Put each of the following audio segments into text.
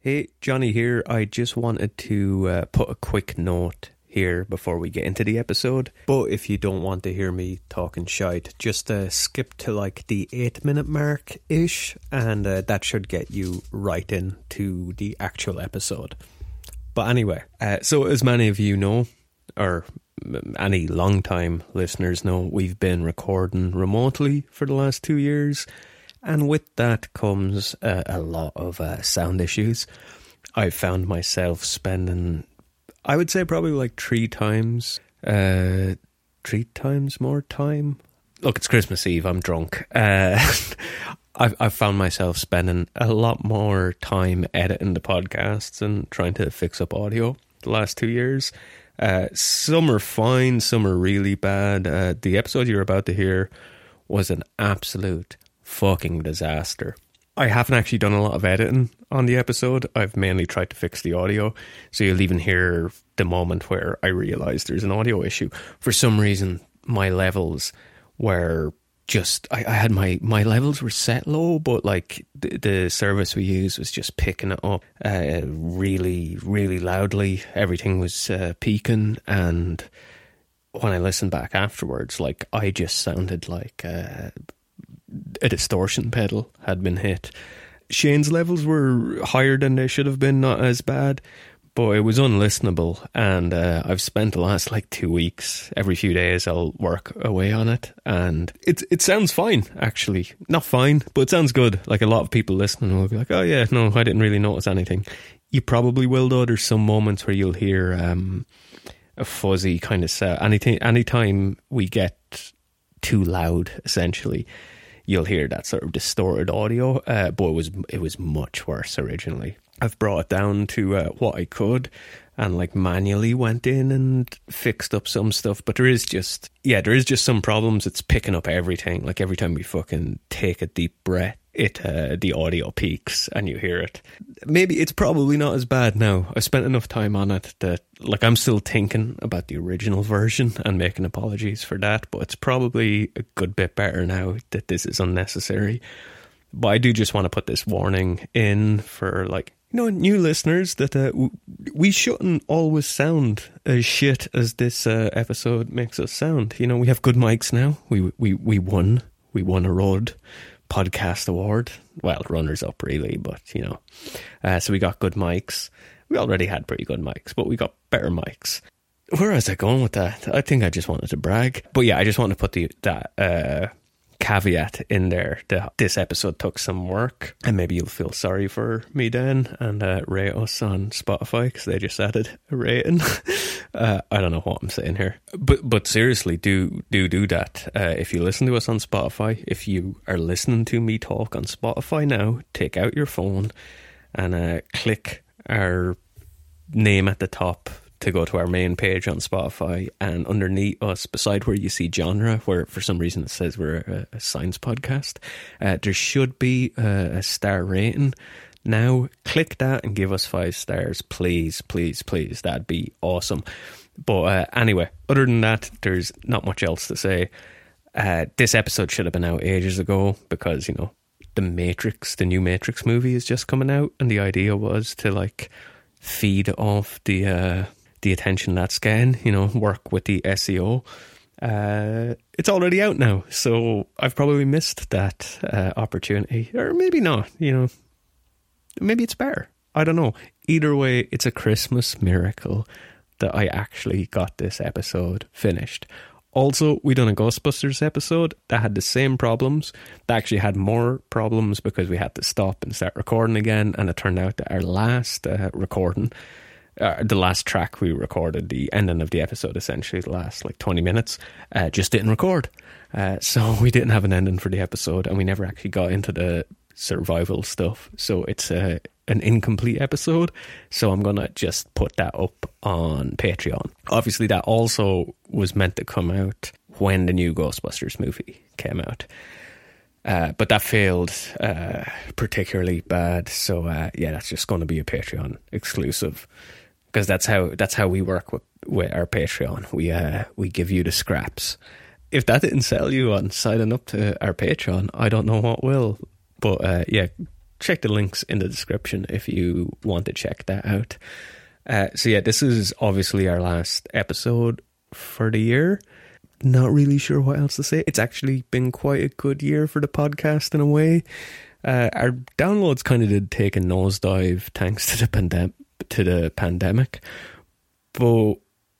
Hey, Johnny here. I just wanted to uh, put a quick note here before we get into the episode. But if you don't want to hear me talking shite, just uh, skip to like the eight minute mark ish, and uh, that should get you right into the actual episode. But anyway, uh, so as many of you know, or any long time listeners know, we've been recording remotely for the last two years. And with that comes uh, a lot of uh, sound issues. I found myself spending, I would say, probably like three times, uh, three times more time. Look, it's Christmas Eve. I'm drunk. Uh, I've, I've found myself spending a lot more time editing the podcasts and trying to fix up audio the last two years. Uh, some are fine, some are really bad. Uh, the episode you're about to hear was an absolute fucking disaster. I haven't actually done a lot of editing on the episode. I've mainly tried to fix the audio. So you'll even hear the moment where I realize there's an audio issue. For some reason, my levels were just, I, I had my, my levels were set low, but like the, the service we use was just picking it up uh, really, really loudly. Everything was uh, peaking. And when I listened back afterwards, like I just sounded like. Uh, a distortion pedal had been hit. Shane's levels were higher than they should have been, not as bad, but it was unlistenable. And uh, I've spent the last like two weeks, every few days, I'll work away on it, and it it sounds fine actually. Not fine, but it sounds good. Like a lot of people listening will be like, "Oh yeah, no, I didn't really notice anything." You probably will though. There's some moments where you'll hear um, a fuzzy kind of sound. Anything, anytime we get too loud, essentially you'll hear that sort of distorted audio. Uh, but it was it was much worse originally. I've brought it down to uh, what I could, and like manually went in and fixed up some stuff. But there is just yeah, there is just some problems. It's picking up everything. Like every time we fucking take a deep breath, it uh, the audio peaks and you hear it. Maybe it's probably not as bad now. I spent enough time on it that like I'm still thinking about the original version and making apologies for that, but it's probably a good bit better now that this is unnecessary. But I do just want to put this warning in for like you know new listeners that uh, we shouldn't always sound as shit as this uh, episode makes us sound. You know, we have good mics now. We we we won. We won a road podcast award. Well, runners up really, but you know. Uh, so we got good mics. We already had pretty good mics, but we got better mics. Where was I going with that? I think I just wanted to brag. But yeah, I just want to put the that uh, caveat in there that this episode took some work, and maybe you'll feel sorry for me then and uh, rate us on Spotify because they just added a rating. uh, I don't know what I'm saying here, but but seriously, do do do that. Uh, if you listen to us on Spotify, if you are listening to me talk on Spotify now, take out your phone and uh, click our name at the top to go to our main page on Spotify, and underneath us, beside where you see genre, where for some reason it says we're a, a science podcast, uh, there should be a, a star rating. Now, click that and give us five stars, please, please, please. That'd be awesome. But uh, anyway, other than that, there's not much else to say. Uh, this episode should have been out ages ago because, you know, the Matrix, the new Matrix movie is just coming out, and the idea was to like feed off the uh, the attention that's getting, you know, work with the SEO. Uh, it's already out now, so I've probably missed that uh, opportunity, or maybe not. You know, maybe it's better. I don't know. Either way, it's a Christmas miracle that I actually got this episode finished. Also, we done a Ghostbusters episode that had the same problems. That actually had more problems because we had to stop and start recording again, and it turned out that our last uh, recording uh, the last track we recorded, the ending of the episode, essentially the last like 20 minutes, uh, just didn't record. Uh, so we didn't have an ending for the episode, and we never actually got into the survival stuff. So it's uh, an incomplete episode. So I'm gonna just put that up on Patreon. Obviously, that also was meant to come out when the new Ghostbusters movie came out. Uh, but that failed uh, particularly bad. So uh, yeah, that's just going to be a Patreon exclusive because that's how that's how we work with, with our Patreon. We uh, we give you the scraps. If that didn't sell you on signing up to our Patreon, I don't know what will. But uh, yeah, check the links in the description if you want to check that out. Uh, so yeah, this is obviously our last episode for the year. Not really sure what else to say. It's actually been quite a good year for the podcast in a way. Uh, our downloads kind of did take a nosedive thanks to the pandemic. To the pandemic, but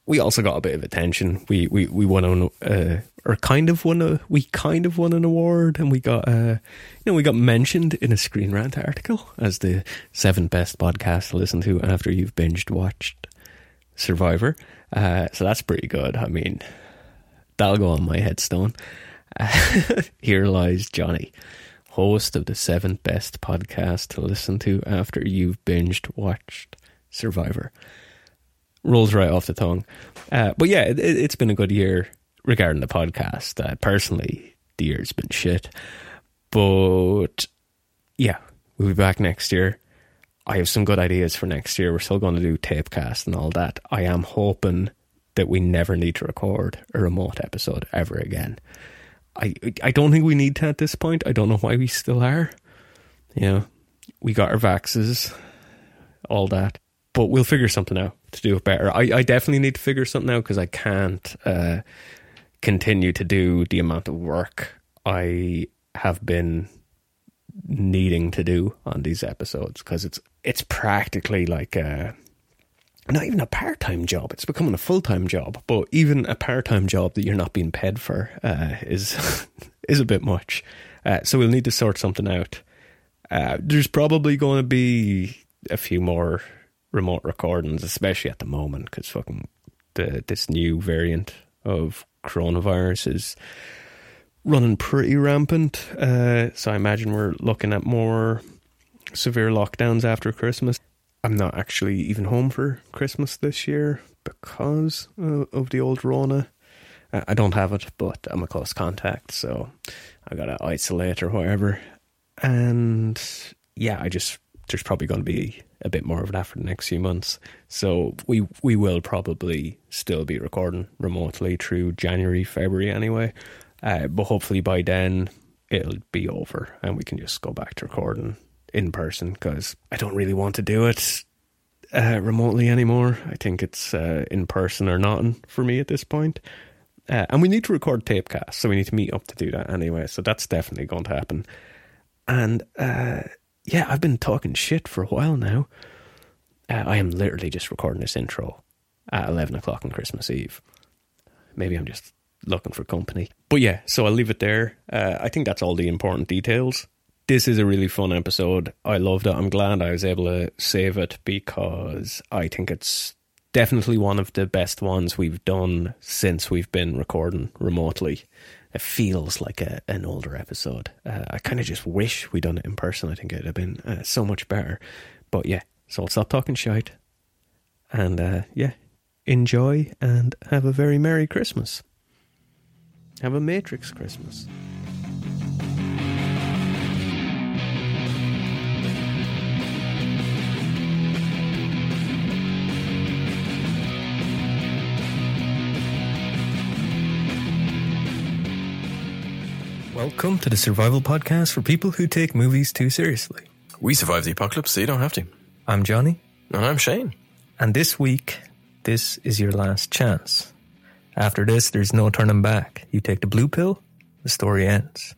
we also got a bit of attention. We we we won on uh, or kind of won a we kind of won an award, and we got uh, you know we got mentioned in a Screen Rant article as the seventh best podcast to listen to after you've binged watched Survivor. Uh, so that's pretty good. I mean, that'll go on my headstone. here lies Johnny, host of the seventh best podcast to listen to after you've binged watched Survivor rolls right off the tongue. Uh, but yeah, it, has been a good year regarding the podcast. Uh, personally, the year's been shit. But yeah, we'll be back next year. I have some good ideas for next year. We're still going to do tapecast and all that. I am hoping that we never need to record a remote episode ever again. I I don't think we need to at this point. I don't know why we still are. You know, we got our vaxes, all that but we'll figure something out to do it better. I, I definitely need to figure something out because I can't uh, continue to do the amount of work I have been needing to do on these episodes because it's it's practically like a not even a part time job. It's becoming a full time job. But even a part time job that you're not being paid for uh, is is a bit much. Uh, so we'll need to sort something out. Uh, there's probably going to be a few more remote recordings, especially at the moment, because fucking the this new variant of coronavirus is running pretty rampant. Uh, so I imagine we're looking at more severe lockdowns after Christmas. I'm not actually even home for Christmas this year because uh, of the old Rona. I don't have it, but I'm a close contact, so I gotta isolate or whatever. And yeah, I just there's probably to be a bit more of that for the next few months. So we we will probably still be recording remotely through January, February anyway. Uh, but hopefully by then it'll be over and we can just go back to recording in person because I don't really want to do it uh, remotely anymore. I think it's uh, in person or not for me at this point. Uh, and we need to record tape cast, so we need to meet up to do that anyway. So that's definitely going to happen. And uh, yeah, I've been talking shit for a while now. Uh, I am literally just recording this intro at 11 o'clock on Christmas Eve. Maybe I'm just looking for company. But yeah, so I'll leave it there. Uh, I think that's all the important details. This is a really fun episode. I loved it. I'm glad I was able to save it because I think it's definitely one of the best ones we've done since we've been recording remotely it feels like a, an older episode. Uh, I kind of just wish we'd done it in person. I think it'd have been uh, so much better. But yeah, so I'll stop talking shite. And uh, yeah, enjoy and have a very Merry Christmas. Have a Matrix Christmas. Welcome to the Survival Podcast for people who take movies too seriously. We survived the apocalypse, so you don't have to. I'm Johnny. And I'm Shane. And this week, this is your last chance. After this, there's no turning back. You take the blue pill, the story ends.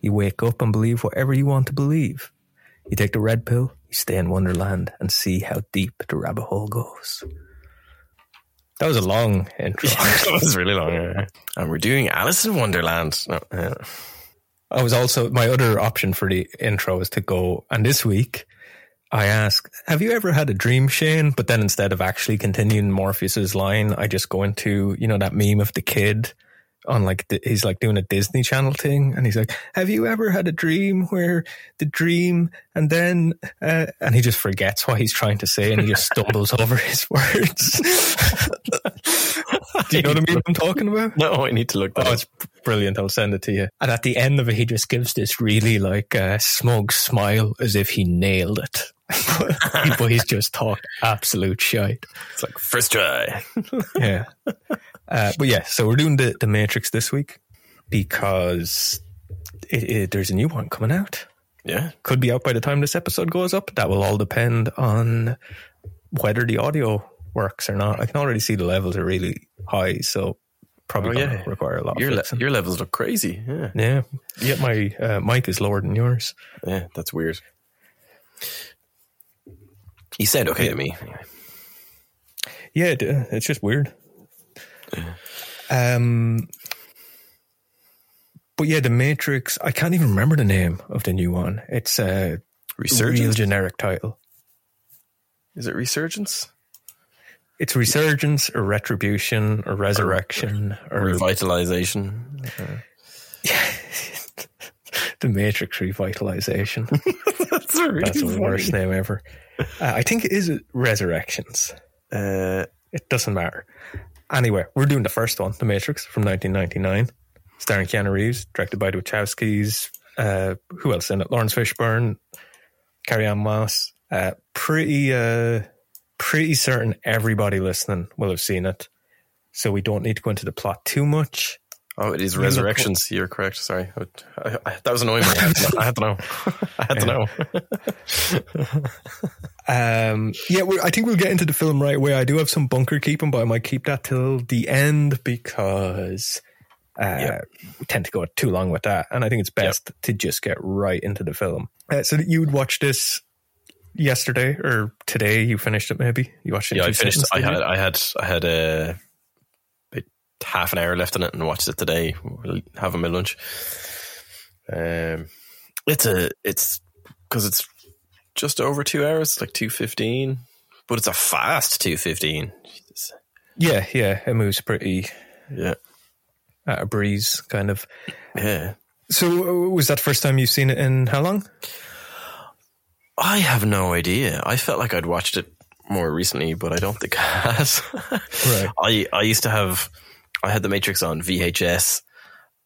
You wake up and believe whatever you want to believe. You take the red pill, you stay in Wonderland and see how deep the rabbit hole goes. That was a long intro. that was really long. Yeah. And we're doing Alice in Wonderland. No, yeah. I was also my other option for the intro is to go. And this week, I ask, "Have you ever had a dream, Shane?" But then instead of actually continuing Morpheus's line, I just go into you know that meme of the kid on like the, he's like doing a Disney Channel thing, and he's like, "Have you ever had a dream where the dream and then uh, and he just forgets what he's trying to say and he just stumbles over his words." Do you know what I mean? I'm talking about? No, I need to look. That oh, up. it's brilliant. I'll send it to you. And at the end of it, he just gives this really like uh, smug smile as if he nailed it. but he's just talked absolute shite. It's like first try. yeah. Uh, but yeah, so we're doing the, the Matrix this week because it, it, there's a new one coming out. Yeah. Could be out by the time this episode goes up. That will all depend on whether the audio works or not. I can already see the levels are really high, so probably Oh, gonna yeah. require a lot Your of le- your levels look crazy. Yeah. yeah, yeah. My uh, mic is lower than yours. Yeah, that's weird. He said okay to me. Yeah, uh, it's just weird. Um, but yeah, the Matrix. I can't even remember the name of the new one. It's a real generic title. Is it Resurgence? It's resurgence or retribution or resurrection or Revitalization? the Matrix revitalization. that's really That's the worst name ever. Uh, I think it is Resurrections. Uh, It doesn't matter. Anyway, we're doing the first one, The Matrix from 1999, starring Keanu Reeves, directed by the Wachowskis. Uh, who else in it? Laurence Fishburne, Carrie-Anne Moss. Uh, pretty, uh, pretty certain everybody listening will have seen it. So we don't need to go into the plot too much. oh, it is Resurrections. You're correct. Sorry. I, I, that was annoying me. I had to know. I had to know. I had to know. Um, yeah, I think we'll get into the film right away. I do have some bunker keeping, but I might keep that till the end because uh, Yep. we tend to go too long with that. And I think it's best to just get right into the film. Uh, so that you would watch this yesterday or today. You finished it, maybe you watched it. Yeah, I finished. I had, I had, I had about half an hour left in it, and watched it today. We'll having my lunch. Um, it's a, it's because it's just over two hours, like two fifteen, but it's a fast two fifteen. Yeah, yeah, it moves pretty Yeah, at a breeze, kind of. yeah. So, uh, was that the first time you've seen it in how long? I have no idea. I felt like I'd watched it more recently, but I don't think I has. Right. I I used to have I had the Matrix on VHS,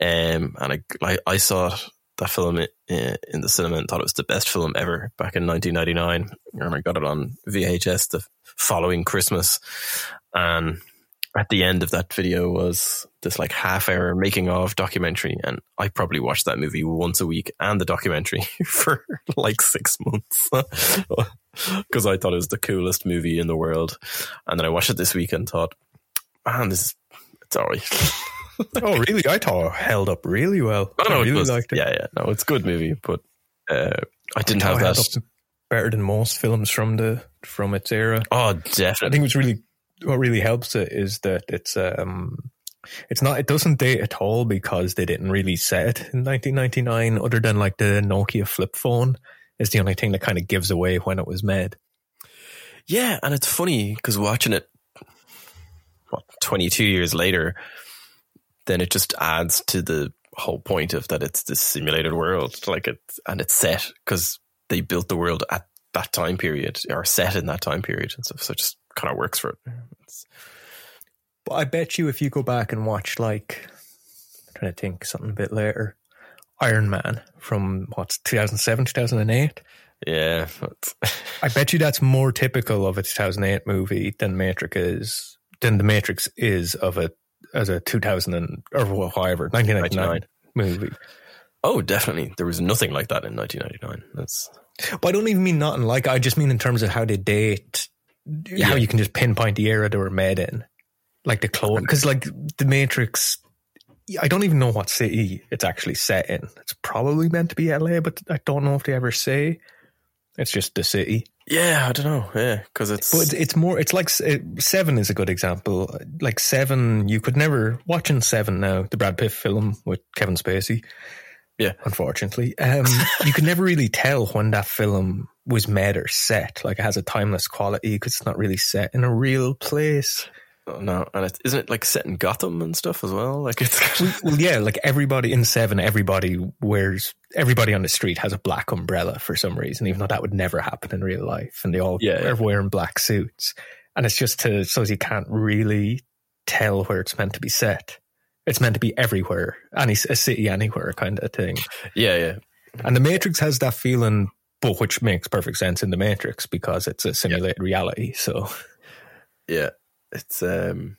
um, and I I, I saw that film i- in the cinema and thought it was the best film ever back in 1999, and I got it on VHS the following Christmas, and at the end of that video was this like half hour making of documentary and I probably watched that movie once a week and the documentary for like six months because I thought it was the coolest movie in the world and then I watched it this week and thought man this is it's oh, really? I thought it held up really well. I know I it really was, liked it. yeah yeah no it's a good movie but uh, I didn't thought have that better than most films from the from its era. oh definitely I think it was really what really helps it is that it's um it's not it doesn't date at all because they didn't really set it in 1999 other than like the Nokia flip phone is the only thing that kind of gives away when it was made. Yeah, and it's funny because watching it, what, 22 years later, then it just adds to the whole point of that it's this simulated world, like it, and it's set because they built the world at that time period or set in that time period and stuff. So just kind of works for it. It's, But I bet you if you go back and watch like I'm trying to think something a bit later Iron Man from what's 2007 2008 yeah, I bet you that's more typical of a 2008 movie than Matrix is than the Matrix is of a as a 2000 and, or whatever 1999 movie. oh, definitely. There was nothing like that in 1999. That's But I don't even mean nothing like I just mean in terms of how they date, Yeah. how you can just pinpoint the era they were made in, like the clone. Because like the Matrix, I don't even know what city it's actually set in. It's probably meant to be LA, but I don't know if they ever say. It's just the city. yeah, I don't know. Yeah, because it's But it's, more. It's like Seven is a good example. Like Seven, you could never watching Seven now, the Brad Pitt film with Kevin Spacey. Yeah. unfortunately, um, you could never really tell when that film was made or set. Like it has a timeless quality because it's not really set in a real place. oh, no, and it, isn't it like set in Gotham and stuff as well? Like it's Well, yeah, like everybody in Seven, everybody wears. Everybody on the street has a black umbrella for some reason, even though that would never happen in real life, and they all Yeah, yeah. are wearing black suits. And it's just to so you can't really tell where it's meant to be set. It's meant to be everywhere, any a city anywhere kind of thing. yeah, yeah. And the Matrix has that feeling, but which makes perfect sense in the Matrix because it's a simulated reality. So Yeah, it's um,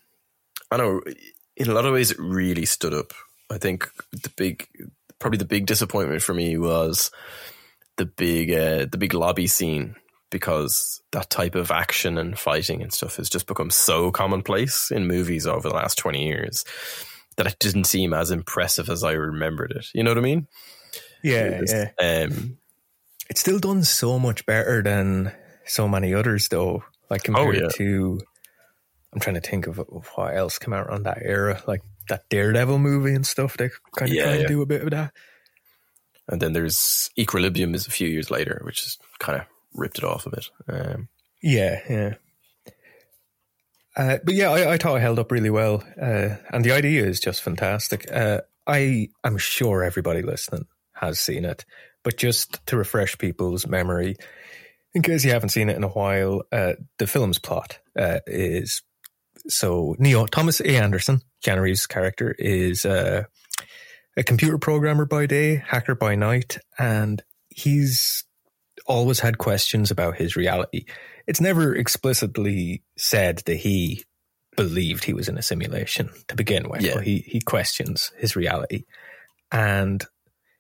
I know in a lot of ways it really stood up. I think the big, probably the big disappointment for me was the big uh, the big lobby scene because that type of action and fighting and stuff has just become so commonplace in movies over the last 20 years that it didn't seem as impressive as I remembered it. You know what I mean? Yeah, yeah. Um, It's still done so much better than so many others, though. Like compared yeah. to, I'm trying to think of, what else came out around that era, like that Daredevil movie and stuff. They kind of Yeah, try yeah. to do a bit of that. and then there's Equilibrium is a few years later, which is kind of ripped it off a bit. Um, Yeah, yeah. Uh, but yeah, I, I thought it held up really well, uh, and the idea is just fantastic. Uh, I I'm sure everybody listening has seen it, but just to refresh people's memory, in case you haven't seen it in a while, uh, the film's plot uh, is so Neo Thomas A. Anderson, Keanu Reeves' character, is uh, a computer programmer by day, hacker by night, and he's always had questions about his reality. It's never explicitly said that he believed he was in a simulation to begin with. Yeah. But he he questions his reality, and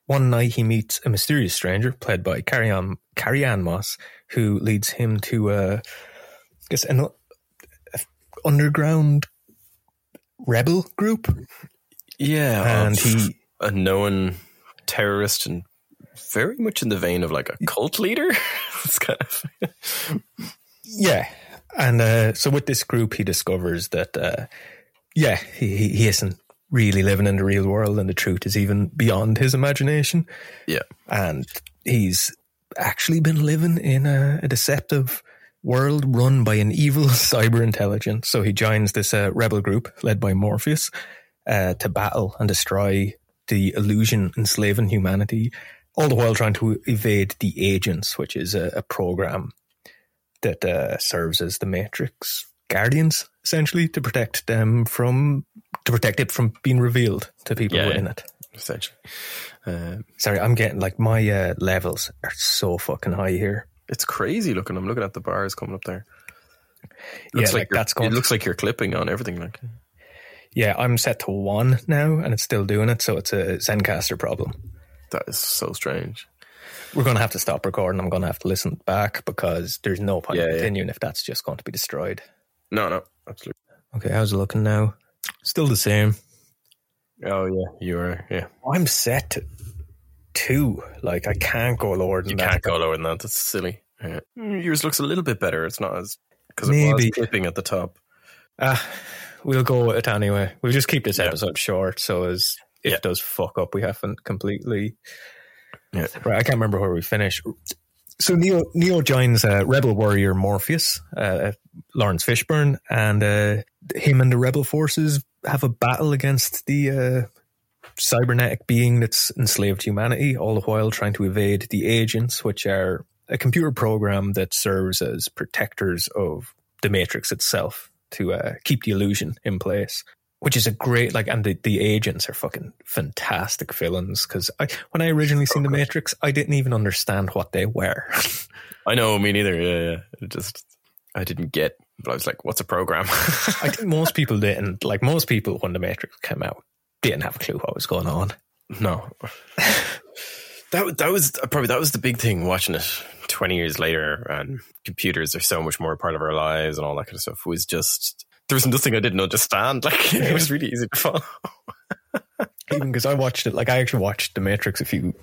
one night he meets a mysterious stranger played by Carrie-Anne, Carrie Ann Moss, who leads him to a, I guess an underground rebel group, yeah, and he a known terrorist and very much in the vein of like a cult leader. it's kind of Yeah. And uh, so with this group, he discovers that, uh, yeah, he, he he isn't really living in the real world and the truth is even beyond his imagination. yeah, And he's actually been living in a, a deceptive world run by an evil cyber intelligence. So he joins this uh, rebel group led by Morpheus uh, to battle and destroy the illusion enslaving humanity, all the while trying to evade the agents, which is a, a program that uh, serves as the Matrix guardians, essentially, to protect them from to protect it from being revealed to people Yeah, in it. essentially. Um, Sorry, I'm getting like my uh, levels are so fucking high here. it's crazy looking. I'm looking at the bars coming up there. Yeah, Looks like, you're- that's going. It looks like you're clipping on everything. Like, yeah, I'm set to one now, and it's still doing it. So it's a Zencastr problem. that is so strange. We're going to have to stop recording. I'm going to have to listen back because there's no point Yeah, in yeah. continuing if that's just going to be destroyed. No, no, absolutely. Okay, how's it looking now? Still the same. Oh yeah, you are. Yeah, I'm set to two. Like I can't go lower than you that. You can't go lower than that. That's silly. Yeah. Yours looks a little bit better. It's not as because it was clipping at the top. Ah, we'll go with it anyway. We'll just keep this Yeah. episode short, so as if Yeah. it does fuck up, we haven't completely. Yeah. Right, I can't remember where we finished. So Neo Neo joins uh, Rebel Warrior Morpheus, uh, Laurence Fishburne, and uh, him and the Rebel forces have a battle against the uh, cybernetic being that's enslaved humanity, all the while trying to evade the agents, which are a computer program that serves as protectors of the Matrix itself to uh, keep the illusion in place. Which is a great like, and the, the agents are fucking fantastic villains. Because I, when I originally seen the Matrix, I didn't even understand what they were. I know, me neither. Yeah, yeah. It just I didn't get, but I was like, "What's a program?" I think most people didn't. Like most people, when the Matrix came out, didn't have a clue what was going on. no. that that was uh, probably that was the big thing watching it 20 years later and computers are so much more a part of our lives and all that kind of stuff was just there was nothing I didn't understand like it was really easy to follow Even because I watched it, like I actually watched The Matrix a few,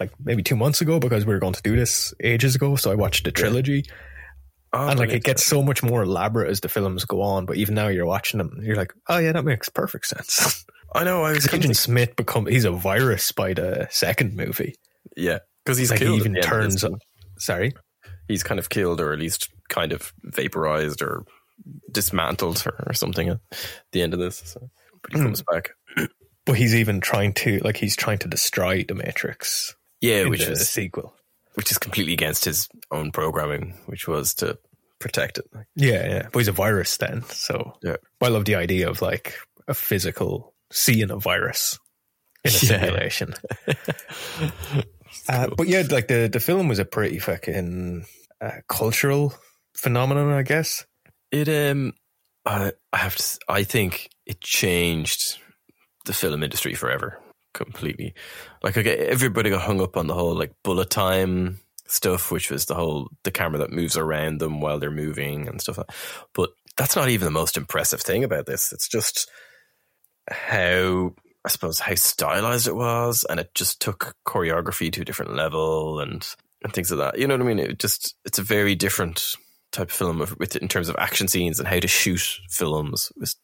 like maybe two months ago, because we were going to do this ages ago. So I watched the trilogy, oh, and like it gets so much more elaborate as the films go on. But even now, you're watching them, you're like, oh yeah, that makes perfect sense. I know I was Agent Smith become he's a virus by the second movie. yeah because he's Like he even at the end of turns. Sorry, he's kind of killed or at least kind of vaporized or dismantled or, or something at the end of this so, but he Hmm. comes back but he's even trying to like he's trying to destroy the Matrix. yeah which the a sequel. which is completely against his own programming which was to protect it Yeah, yeah. But he's a virus then. So Yeah. I love the idea of like a physical seeing a virus in a Yeah. simulation. uh, but yeah, like the, the film was a pretty fucking uh, cultural phenomenon, I guess. It um, I I have to. I think it changed the film industry forever completely. Like, okay, everybody got hung up on the whole like bullet time stuff, which was the whole the camera that moves around them while they're moving and stuff. Like but that's not even the most impressive thing about this. It's just how I suppose how stylized it was, and it just took choreography to a different level and and things like that. You know what I mean? It just it's a very different type of film of, with in terms of action scenes and how to shoot films. It, was,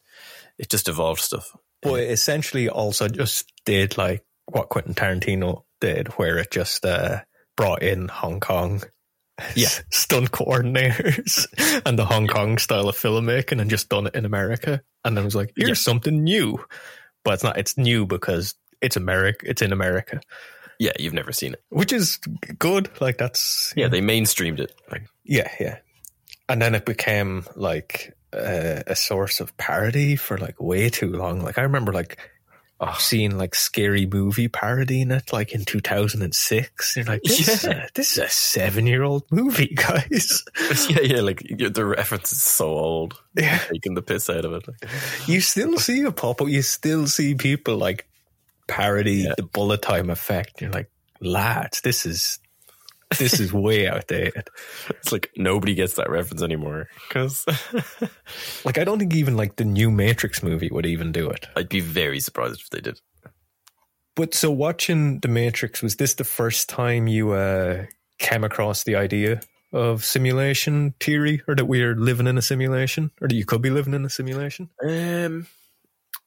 it just evolved stuff. But it essentially also just did like what Quentin Tarantino did, where it just uh, brought in Hong Kong yeah. stunt coordinators and the Hong Kong style of filmmaking and just done it in America. And then was like, here's yeah. something new. But it's not, it's new because it's America, it's in America. Yeah, you've never seen it. Which is good. Like that's Yeah, they mainstreamed it. Like Yeah, yeah. And then it became like uh, a source of parody for like way too long. Like I remember like oh, seeing like scary movie parodying it like in 2006. You're like, this, yeah. uh, this is a seven year old movie, guys. yeah, yeah, like the reference is so old. Yeah. Taking the piss out of it. You still see it pop up. You still see people like parody yeah. the bullet time effect. You're like, lads, this is this is way outdated. It's like nobody gets that reference anymore because, like, I don't think even like the new Matrix movie would even do it. I'd be very surprised if they did. But so, watching the Matrix was this the first time you uh, came across the idea of simulation theory, or that we're living in a simulation, or that you could be living in a simulation? Um,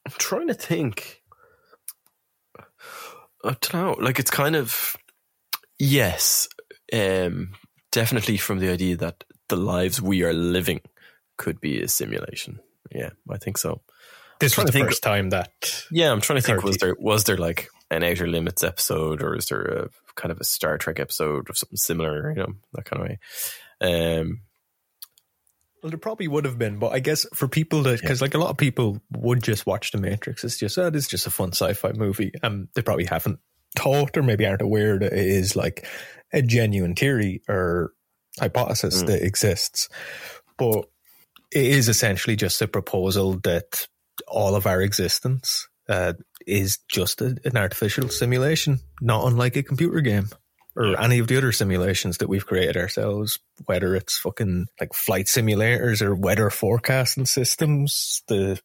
I'm trying to think. I don't know. Like, it's kind of yes um, definitely from the idea that the lives we are living could be a simulation. Yeah, I think so. This was the think, first time that. Yeah, I'm trying to think. Was there was there like an Outer Limits episode, or is there a kind of a Star Trek episode of something similar? You know, that kind of way. Um, well, there probably would have been, but I guess for people that, because yeah. like a lot of people would just watch The Matrix, it's just, oh, it's just a fun sci fi movie. And they probably haven't thought or maybe aren't aware that it is like a genuine theory or hypothesis mm. that exists. But it is essentially just a proposal that all of our existence uh, is just a, an artificial simulation, not unlike a computer game or any of the other simulations that we've created ourselves, whether it's fucking like flight simulators or weather forecasting systems, the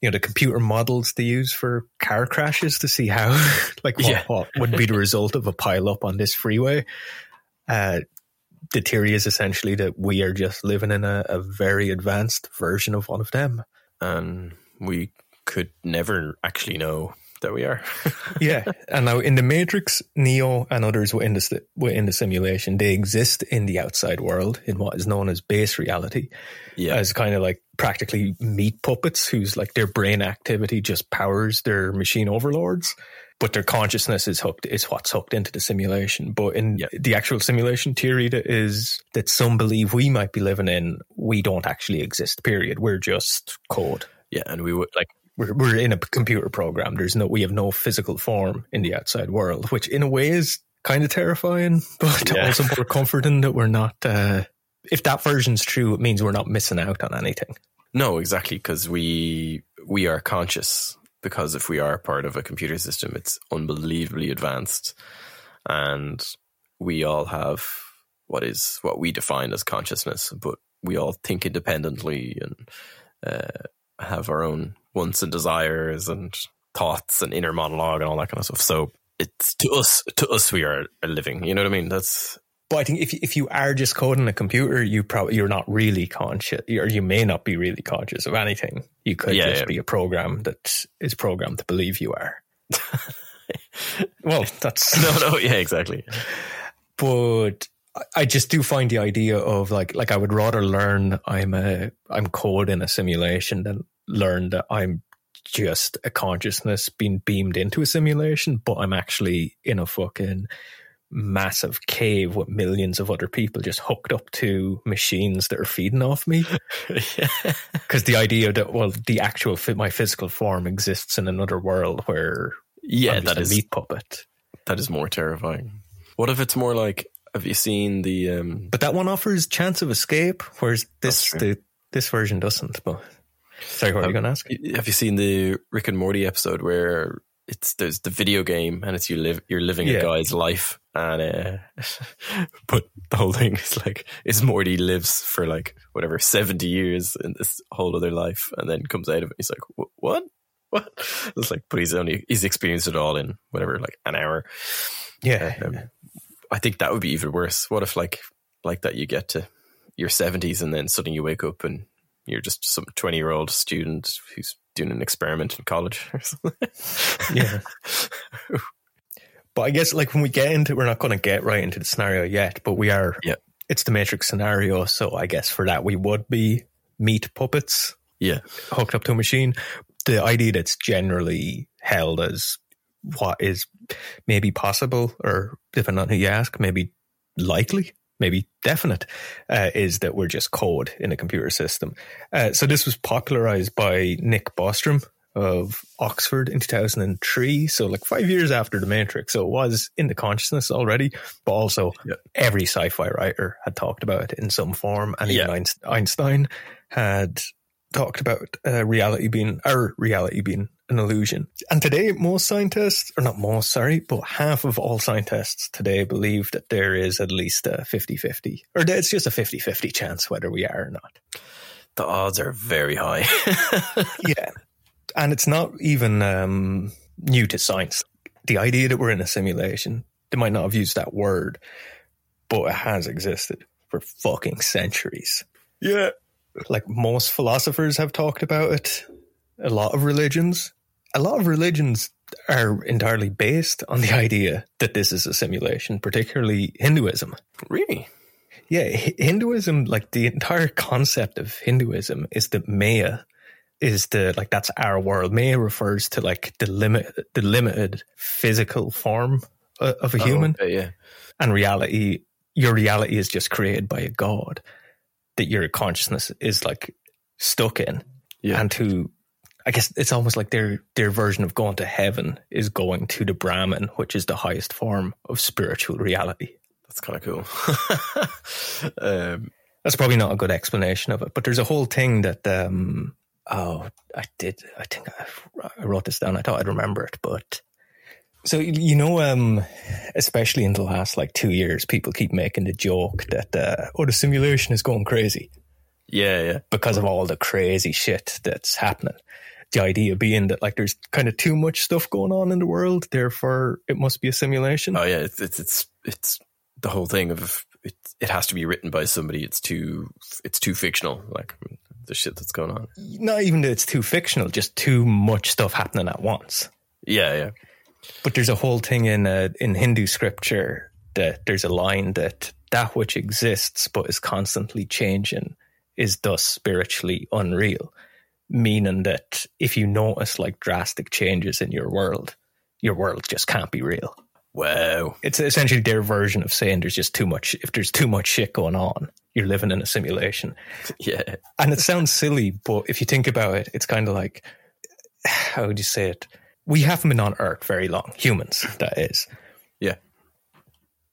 you know the computer models they use for car crashes to see how like what, yeah. what would be the result of a pile up on this freeway. Uh, the theory is essentially that we are just living in a, a very advanced version of one of them, and we could never actually know that we are. yeah, and now in the Matrix, Neo and others were in the within the simulation. They exist in the outside world in what is known as base reality, yeah. as kind of like practically meat puppets whose like their brain activity just powers their machine overlords. But their consciousness is hooked is what's hooked into the simulation. But in yeah. the actual simulation theory that is that some believe we might be living in, we don't actually exist. Period. We're just code. Yeah, and we would like we're, we're in a computer program. There's no, we have no physical form in the outside world, which in a way is kind of terrifying, but yeah. also more comforting that we're not, uh, if that version's true, it means we're not missing out on anything. No, exactly. Cause we, we are conscious because if we are part of a computer system, it's unbelievably advanced and we all have what is what we define as consciousness, but we all think independently and uh, have our own wants and desires and thoughts and inner monologue and all that kind of stuff. So it's to us, to us, we are, living. You know what I mean? That's. But I think if if you are just coding a computer, you probably you're not really conscious, or you may not be really conscious of anything. You could yeah, just yeah. be a program that is programmed to believe you are. well, that's no, no, yeah, exactly. But I just do find the idea of like like I would rather learn I'm a I'm code in a simulation than learn that I'm just a consciousness being beamed into a simulation, but I'm actually in a fucking massive cave with millions of other people just hooked up to machines that are feeding off me. Because the idea that well, the actual my physical form exists in another world where yeah, that is meat puppet. That is more terrifying. What if it's more like have you seen the? Um, but that one offers chance of escape, whereas this the this version doesn't. But sorry, what are you going to ask? Have you seen the Rick and Morty episode where it's there's the video game and it's you live you're living Yeah. a guy's life and uh, but the whole thing is like is Morty lives for like whatever seventy years in this whole other life and then comes out of it. He's like, what? What? It's like, but he's only he's experienced it all in whatever like an hour. Yeah. Um, I think that would be even worse. What if like like that you get to your seventies and then suddenly you wake up and you're just some twenty year old student who's doing an experiment in college or something. yeah. But I guess like when we get into, we're not going to get right into the scenario yet, but we are. Yeah. It's the Matrix scenario, so I guess for that we would be meat puppets yeah. hooked up to a machine. The idea that's generally held as what is maybe possible, or depending on who you ask, maybe likely, maybe definite, uh, is that we're just code in a computer system. Uh, so this was popularized by Nick Bostrom of Oxford in 2003. So like five years after The Matrix. So it was in the consciousness already, but also Yeah. every sci-fi writer had talked about it in some form. And even Yeah. Einstein had talked about uh, reality being our reality being an illusion. And today, most scientists, or not most, sorry, but half of all scientists today believe that there is at least a 50 50, or that it's just a 50 50 chance whether we are or not. The odds are very high. yeah. And it's not even um, new to science. The idea that we're in a simulation, they might not have used that word, but it has existed for fucking centuries. yeah. like most philosophers have talked about it, a lot of religions, a lot of religions are entirely based on the idea that this is a simulation, particularly Hinduism. Really? Yeah, Hinduism, like the entire concept of Hinduism is that Maya is the like that's our world. Maya refers to like the limit, the limited physical form uh, of a human Oh, okay, yeah. and reality your reality is just created by a god that your consciousness is like stuck in Yeah. and to i guess it's almost like their their version of going to heaven is going to the brahman which is the highest form of spiritual reality That's kind of cool. um, that's probably not a good explanation of it but there's a whole thing that um oh i did i think i, I wrote this down i thought i'd remember it but so you know um especially in the last like two years people keep making the joke that uh, oh the simulation is going crazy yeah, yeah. because of all the crazy shit that's happening the idea being that like there's kind of too much stuff going on in the world therefore it must be a simulation Oh, yeah. It's it's it's, it's the whole thing of it. It has to be written by somebody. It's too it's too fictional. Like the shit that's going on. not even that it's too fictional just too much stuff happening at once Yeah, yeah. But there's a whole thing in uh, in Hindu scripture that there's a line that that which exists but is constantly changing is thus spiritually unreal, meaning that if you notice like drastic changes in your world, your world just can't be real. Wow. It's essentially their version of saying there's just too much. If there's too much shit going on, you're living in a simulation. Yeah. And it sounds silly, but if you think about it, it's kind of like how would you say it? We haven't been on Earth very long, humans, that is. Yeah.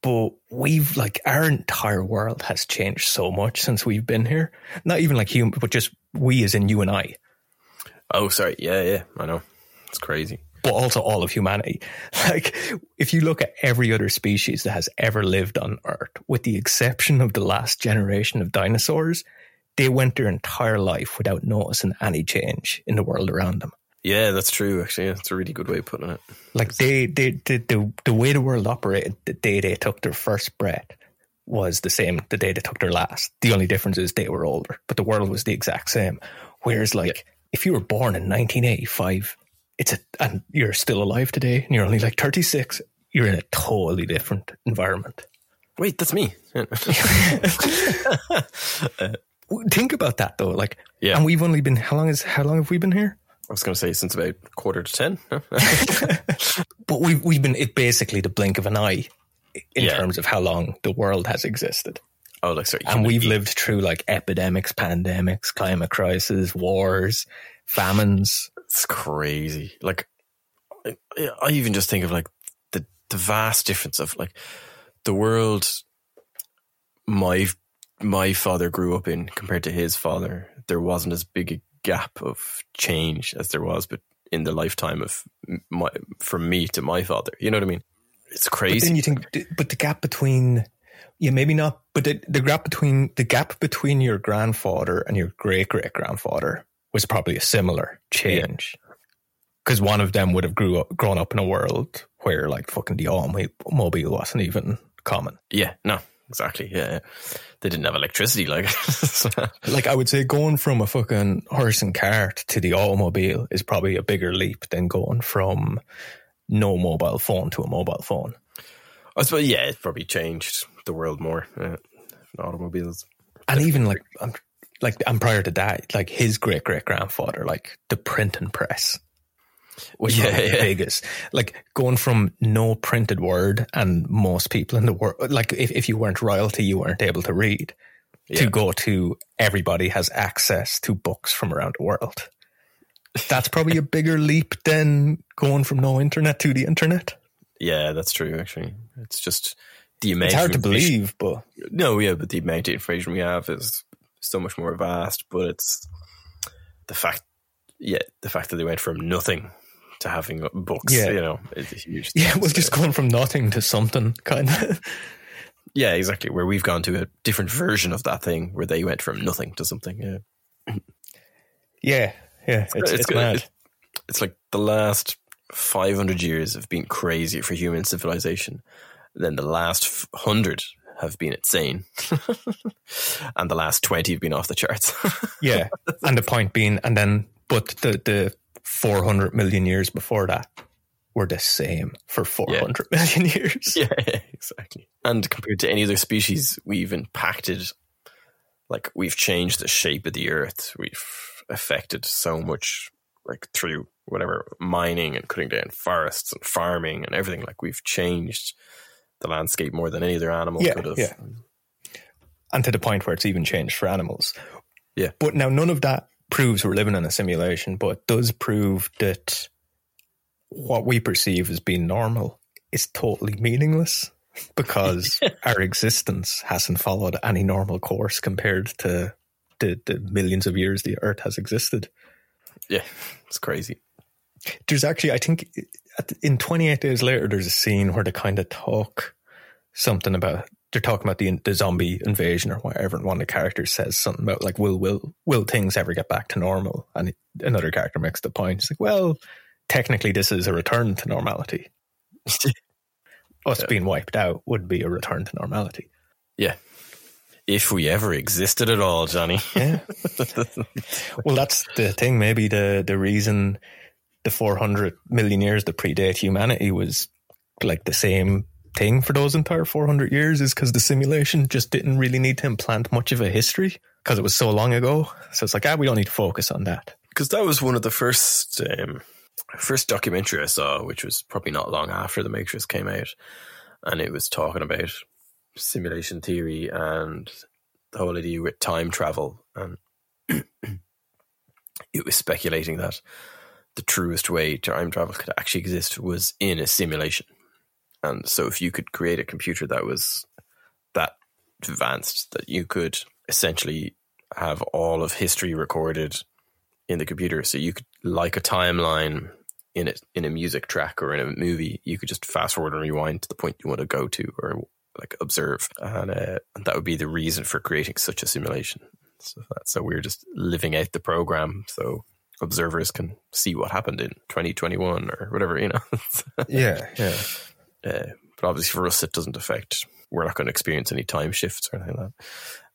But we've like our entire world has changed so much since we've been here. Not even like human, but just we as in you and I, Oh, sorry. Yeah, yeah. I know. It's crazy. but also all of humanity. Like if you look at every other species that has ever lived on Earth, with the exception of the last generation of dinosaurs, they went their entire life without noticing any change in the world around them. Yeah, that's true. Actually, yeah, that's a really good way of putting it. Like they, they, the, the, the way the world operated the day they took their first breath was the same the day they took their last. The only difference is they were older, but the world was the exact same. Whereas, like, if you were born in 1985, it's a, and you're still alive today, and you're only like 36, you're in a totally different environment. Wait, that's me. Uh, think about that though, like, Yeah. and we've only been how long is how long have we been here? I was going to say since about quarter to ten. But we've we've been it basically the blink of an eye in Yeah. terms of how long the world has existed. oh, like sorry. and we've lived through like epidemics, pandemics, climate crisis, wars, famines. It's crazy. Like, I, I even just think of like the the vast difference of like the world my my father grew up in compared to his father. There wasn't as big a gap of change as there was, but in the lifetime of my from me to my father. You know what I mean? It's crazy. But then you think, but the gap between, yeah, maybe not, but the, the gap between the gap between your grandfather and your great great grandfather was probably a similar change, because one of them would have grew up, grown up in a world where like fucking the automobile wasn't even common. yeah, no, exactly. Yeah, yeah. they didn't have electricity. Like, Like I would say, going from a fucking horse and cart to the automobile is probably a bigger leap than going from no mobile phone to a mobile phone. I suppose yeah, it probably changed the world more. Uh, automobiles. and even like I'm like I'm prior to that, like his great great grandfather, like the printing press was Yeah, the yeah. biggest. Like going from no printed word and most people in the world, like if, if you weren't royalty, you weren't able to read. To go to everybody has access to books from around the world. That's probably a bigger leap than going from no internet to the internet. Yeah, that's true. Actually, it's just the amount. It's hard to believe, but No, yeah, but the amount of information we have is so much more vast. But it's the fact, yeah, the fact that they went from nothing to having books. Yeah. you know, is a huge. yeah, thing. well, just So, going from nothing to something kind of. yeah, exactly. Where we've gone to a different version of that thing, where they went from nothing to something. Yeah, Yeah, yeah, it's, it's, good. mad. It's, it's like the last five hundred years have been crazy for human civilization. Then the last hundred have been insane, and the last twenty have been off the charts. Yeah, and the point being, and then, but the the four hundred million years before that were the same for four hundred million years. yeah, exactly. And compared to any other species, we've impacted, like we've changed the shape of the earth. We've affected so much, like through whatever mining and cutting down forests and farming and everything. Like we've changed the landscape more than any other animal Yeah, could have. yeah. and to the point where it's even changed for animals. Yeah. but now none of that proves we're living in a simulation, but it does prove that what we perceive as being normal is totally meaningless because our existence hasn't followed any normal course compared to the, the millions of years the Earth has existed. yeah, it's crazy. there's actually, I think, in 28 Days Later, there's a scene where they kind of talk something about. They're talking about the the zombie invasion or whatever, and one of the characters says something about like, "Will will will things ever get back to normal?" And another character makes the point. It's like, "Well, technically, this is a return to normality. Us Yeah. being wiped out would be a return to normality." Yeah. If we ever existed at all, Johnny. Yeah. well, that's the thing. Maybe the the reason the 400 million years that predate humanity was like the same thing for those entire 400 years is because the simulation just didn't really need to implant much of a history because it was so long ago. So it's like, ah, we don't need to focus on that. because that was one of the first um, first documentary I saw, which was probably not long after The Matrix came out, and it was talking about simulation theory and the whole idea with time travel, and it was speculating that the truest way time travel could actually exist was in a simulation, and so if you could create a computer that was that advanced that you could essentially have all of history recorded in the computer. So you could, like a timeline in it in a music track or in a movie, you could just fast forward and rewind to the point you want to go to or like observe, and, uh, and that would be the reason for creating such a simulation. So that's so we're just living out the program, so observers can see what happened in 2021 or whatever, you know. Yeah, yeah. Uh, but obviously for us, it doesn't affect. We're not going to experience any time shifts or anything like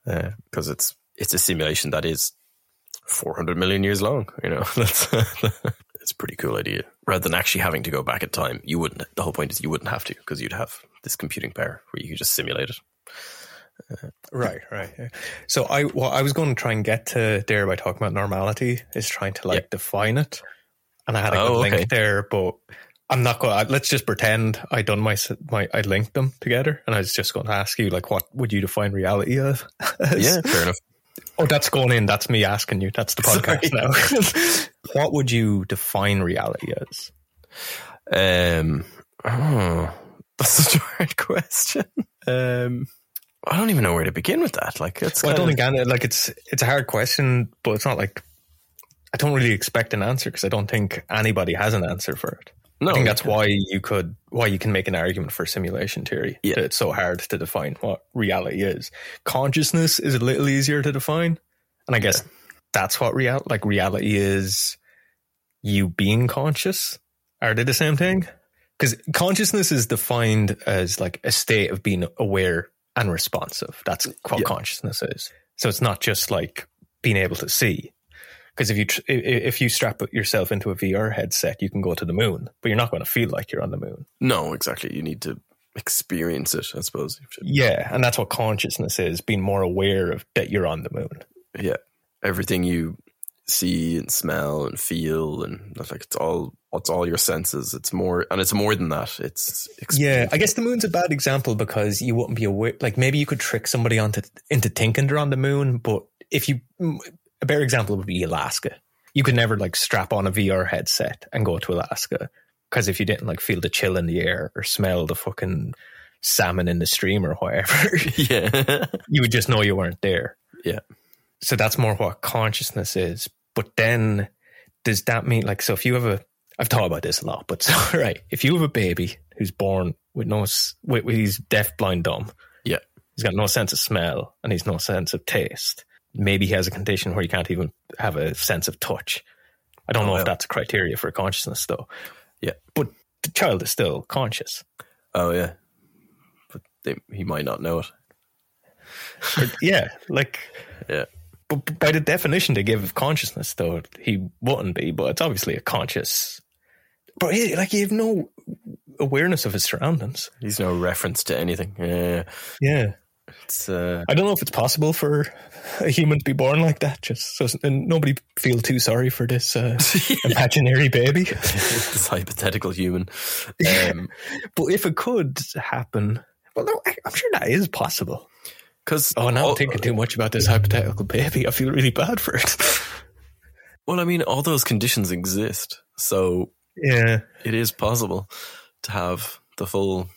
that because it's it's a simulation that is 400 million years long. You know, that's it's a pretty cool idea. Rather than actually having to go back in time, you wouldn't. The whole point is you wouldn't have to because you'd have this computing power where you could just simulate it. Right, right. So I what I was going to try and get to there by talking about normality is trying to like Yeah. define it, and I had a good Oh, link okay. there, but I'm not going. To Let's just pretend I done my my I linked them together, and I was just going to ask you like, what would you define reality as? Yeah, fair enough. Oh, that's going in. That's me asking you. That's the podcast now. what would you define reality as? Um, oh, that's such a hard question. Um, I don't even know where to begin with that. Like, it's Well, I don't think like it's it's a hard question, but it's not like I don't really expect an answer because I don't think anybody has an answer for it. No, I think that's why you could why you can make an argument for simulation theory. Yeah. that It's so hard to define what reality is. Consciousness is a little easier to define. And I guess that's what real like reality is you being conscious. Are they the same thing? Because consciousness is defined as like a state of being aware and responsive. That's what Yeah. consciousness is. So it's not just like being able to see. Because if you tr- if you strap yourself into a VR headset, you can go to the moon, but you're not going to feel like you're on the moon. no, exactly. You need to experience it. I suppose. Yeah, and that's what consciousness is: being more aware of that you're on the moon. Yeah, everything you see and smell and feel and that's like it's all it's all your senses. It's more and it's more than that. It's Yeah, I guess the moon's a bad example because you wouldn't be aware. Like maybe you could trick somebody onto into thinking they're on the moon, but if you a better example would be Alaska. You could never like strap on a VR headset and go to Alaska because if you didn't like feel the chill in the air or smell the fucking salmon in the stream or whatever, yeah. you would just know you weren't there. Yeah. So that's more what consciousness is. But then does that mean like so if you have a I've thought about this a lot, but so right, if you have a baby who's born with no with, with he's deaf, blind, dumb, Yeah. he's got no sense of smell and he's no sense of taste. Maybe he has a condition where he can't even have a sense of touch. I don't Oh, know wow. if that's a criteria for consciousness though. Yeah. but the child is still conscious. Oh yeah. But they, he might not know it. Yeah, like Yeah. But b- by the definition they give of consciousness, though, he wouldn't be. But it's obviously a conscious. But he, like, he have no awareness of his surroundings. He's no reference to anything. Yeah. Yeah, It's uh I don't know if it's possible for a human to be born like that. Just so and nobody feel too sorry for this uh, imaginary baby. this hypothetical human. Um But if it could happen, well, no, I- I'm sure that is possible. because Oh, now I'm thinking too much about this hypothetical baby. I feel really bad for it. well, I mean, all those conditions exist, so yeah, it is possible to have the full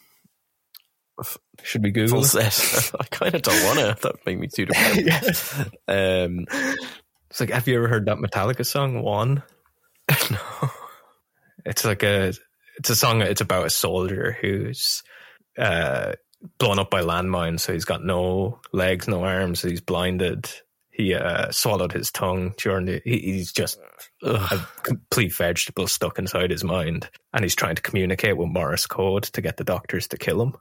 should we Google? full it? set. I kind of don't want to. That make me too depressed. yeah. Um, It's like, have you ever heard that Metallica song, One? no. It's like a, it's a song, it's about a soldier who's uh, blown up by landmines. So he's got no legs, no arms, he's blinded. He uh, swallowed his tongue during the, he, he's just Ugh. a complete vegetable stuck inside his mind. And he's trying to communicate with Morse code to get the doctors to kill him.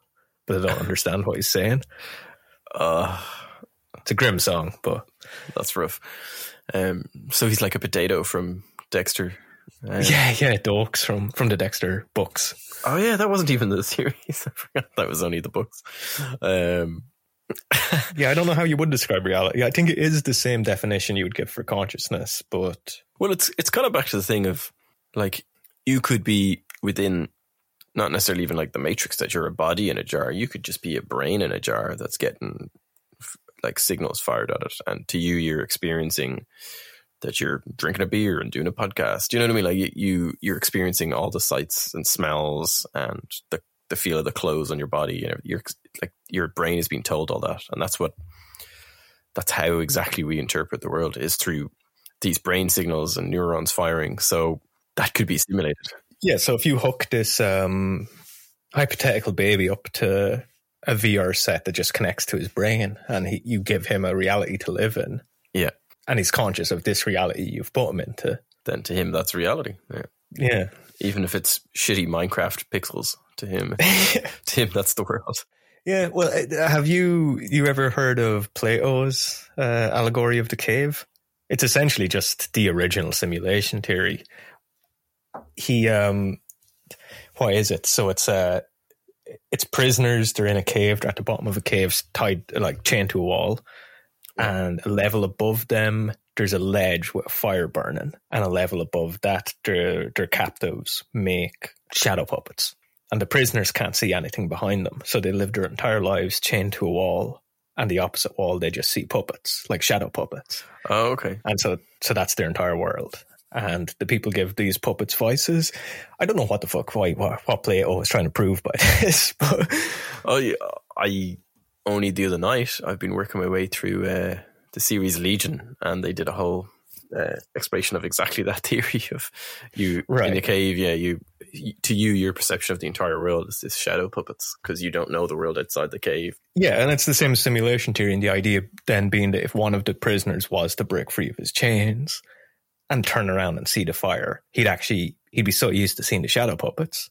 But they don't understand what he's saying. Uh, It's a grim song, but that's rough. Um, so he's like a potato from Dexter. Um, yeah, yeah, Doakes from, from the Dexter books. Oh yeah, that wasn't even the series. I forgot that was only the books. Um, Yeah, I don't know how you would describe reality. I think it is the same definition you would give for consciousness, but well, it's it's kind of back to the thing of like you could be within not necessarily even like the matrix that you're a body in a jar. You could just be a brain in a jar that's getting like signals fired at it, and to you, you're experiencing that you're drinking a beer and doing a podcast. You know what I mean? Like you- you you're experiencing all the sights and smells and the the feel of the clothes on your body. You know, you're like your brain is being told all that, and that's what that's how exactly we interpret the world is through these brain signals and neurons firing. So that could be simulated. Yeah. So if you hook this um, hypothetical baby up to a VR set that just connects to his brain, and he, you give him a reality to live in, Yeah. and he's conscious of this reality you've put him into, Then to him, that's reality. Yeah. yeah, Even if it's shitty Minecraft pixels, to him, to him, that's the world. yeah. Well, uh, have you you ever heard of Plato's uh, allegory of the cave? It's essentially just the original simulation theory. He um why is it? So it's uh it's prisoners, they're in a cave, they're at the bottom of a cave, tied like chained to a wall. And a level above them, there's a ledge with a fire burning. And a level above that, their their captives make shadow puppets. And the prisoners can't see anything behind them. So they live their entire lives chained to a wall. And the opposite wall, they just see puppets, like shadow puppets. Oh, okay. And so, so that's their entire world. And the people give these puppets voices. I don't know what the fuck, why, what, what Plato was trying to prove by this, but yeah. I only the other night I've been working my way through uh, the series Legion, and they did a whole uh, explanation of exactly that theory of you Right. in a cave. Yeah, you to you your perception of the entire world is this shadow puppets because you don't know the world outside the cave. Yeah, and it's the same simulation theory, and the idea then being that if one of the prisoners was to break free of his chains and turn around and see the fire, he'd actually he'd be so used to seeing the shadow puppets,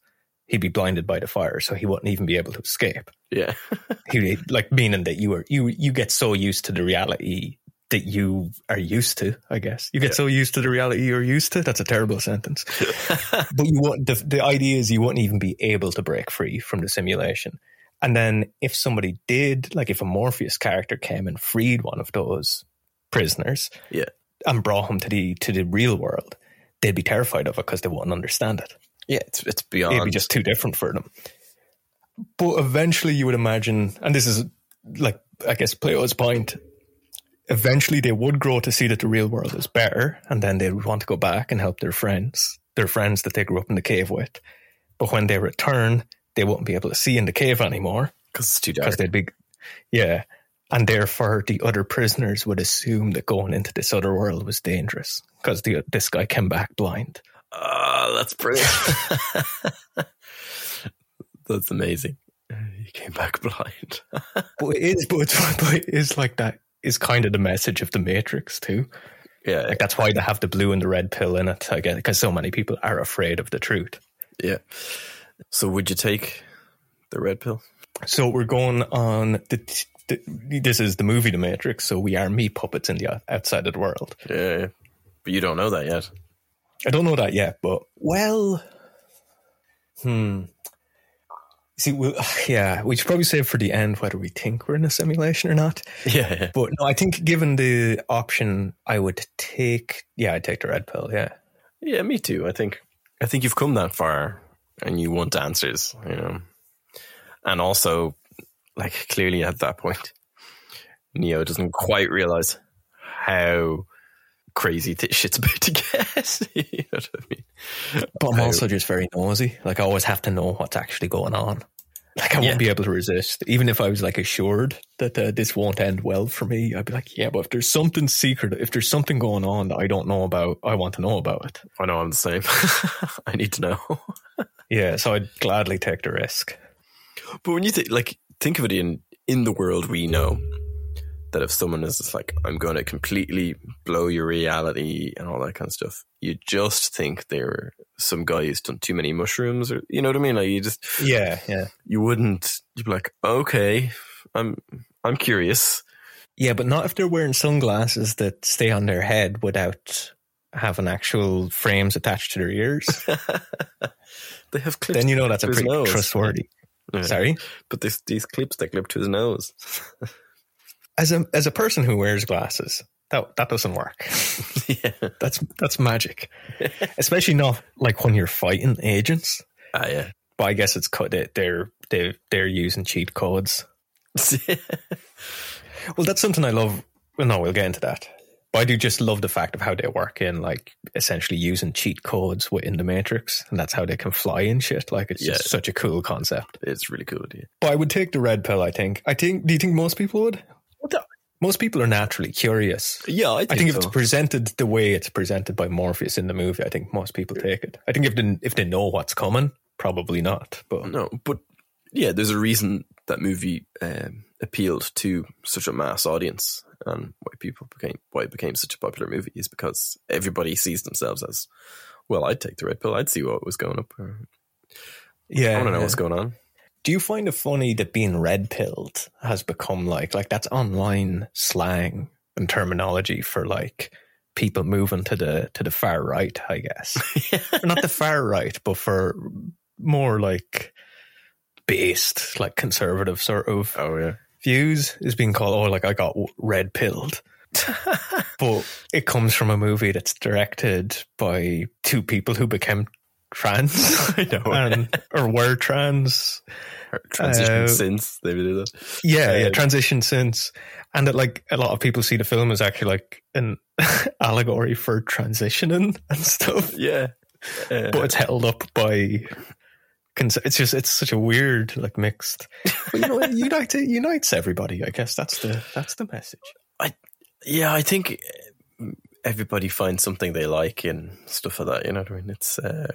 he'd be blinded by the fire, so he wouldn't even be able to escape. Yeah, He like meaning that you were you you get so used to the reality that you are used to. I guess you get Yeah. so used to the reality you're used to. That's a terrible sentence, but you want the the idea is you wouldn't even be able to break free from the simulation. And then if somebody did, like if a Morpheus character came and freed one of those prisoners, Yeah. And brought him to the to the real world, they'd be terrified of it because they wouldn't understand it. yeah. It's it's beyond. It'd be just too different for them. But eventually, you would imagine, and this is like I guess Plato's point. Eventually, they would grow to see that the real world is better, and then they would want to go back and help their friends, their friends that they grew up in the cave with. But when they return, they won't be able to see in the cave anymore because it's too dark. because they'd be, yeah, and therefore the other prisoners would assume that going into this other world was dangerous because the this guy came back blind. Oh, that's brilliant. that's amazing. He came back blind. But it is, but it's, but it is like that is kind of the message of the Matrix too. yeah, Like that's why they have the blue and the red pill in it. I guess because so many people are afraid of the truth. yeah. So, would you take the red pill? So we're going on the. This is the movie The Matrix, so we are meat puppets in the outside of the world. Yeah, yeah. but you don't know that yet. I don't know that yet, but well, hmm. See, we yeah, we should probably save for the end whether we think we're in a simulation or not. Yeah, yeah. But no, I think given the option, I would take. Yeah, I'd take the red pill. Yeah, Yeah, me too. I think I think you've come that far and you want answers, you know. And also, like clearly at that point, Neo doesn't quite realize how crazy this shit's about to get. you know what I mean? but I'm also just very nosy. Like I always have to know what's actually going on. Like I Yeah. won't be able to resist, even if I was like assured that uh, this won't end well for me. I'd be like, yeah, but if there's something secret, if there's something going on that I don't know about, I want to know about it. I know I'm the same. I need to know. Yeah, so I'd gladly take the risk. But when you think, like, think of it in in the world we know, that if someone is just like, I'm going to completely blow your reality and all that kind of stuff, you just think they're some guy who's done too many mushrooms, or you know what I mean? Like, you just Yeah, yeah. you wouldn't. You'd be like, okay, I'm I'm curious. Yeah, but not if they're wearing sunglasses that stay on their head without having actual frames attached to their ears. they have clips. then you know that's a pretty nose. trustworthy. Yeah. Sorry. but this, these clips they clip to his nose. As a as a person who wears glasses, that that doesn't work. yeah, That's that's magic. Especially not like when you're fighting agents. ah, yeah. But I guess it's they're they they're using cheat codes. Well, that's something I love. Well, no, we'll get into that. But I do just love the fact of how they work in like essentially using cheat codes within the Matrix, and that's how they can fly and shit. Like it's just such a cool concept. it's really cool. Yeah. But I would take the red pill. I think. I think. Do you think most people would? Most people are naturally curious. Yeah, I think, I think if it's presented the way it's presented by Morpheus in the movie, I think most people take it. I think if they if they know what's coming, probably not. But No, but yeah, there's a reason that movie um, appealed to such a mass audience, and why people became why it became such a popular movie is because everybody sees themselves as, well, I'd take the red pill. I'd see what was going up. yeah, I want to know yeah. what's going on. Do you find it funny that being red pilled has become like like that's online slang and terminology for like people moving to the to the far right, I guess. Not the far right, but for more like based, like conservative sort of Oh yeah, views is being called oh like I got red pilled. but it comes from a movie that's directed by two people who became trans I know. and or were trans Transition uh, since they did that. yeah, yeah, transition since, and that like a lot of people see the film as actually like an allegory for transitioning and stuff, Yeah, uh, but it's held up by. It's just it's such a weird like mixed, but you know it unites it unites everybody. I guess that's the that's the message. I yeah, I think everybody finds something they like and stuff like that. You know what I mean? It's uh,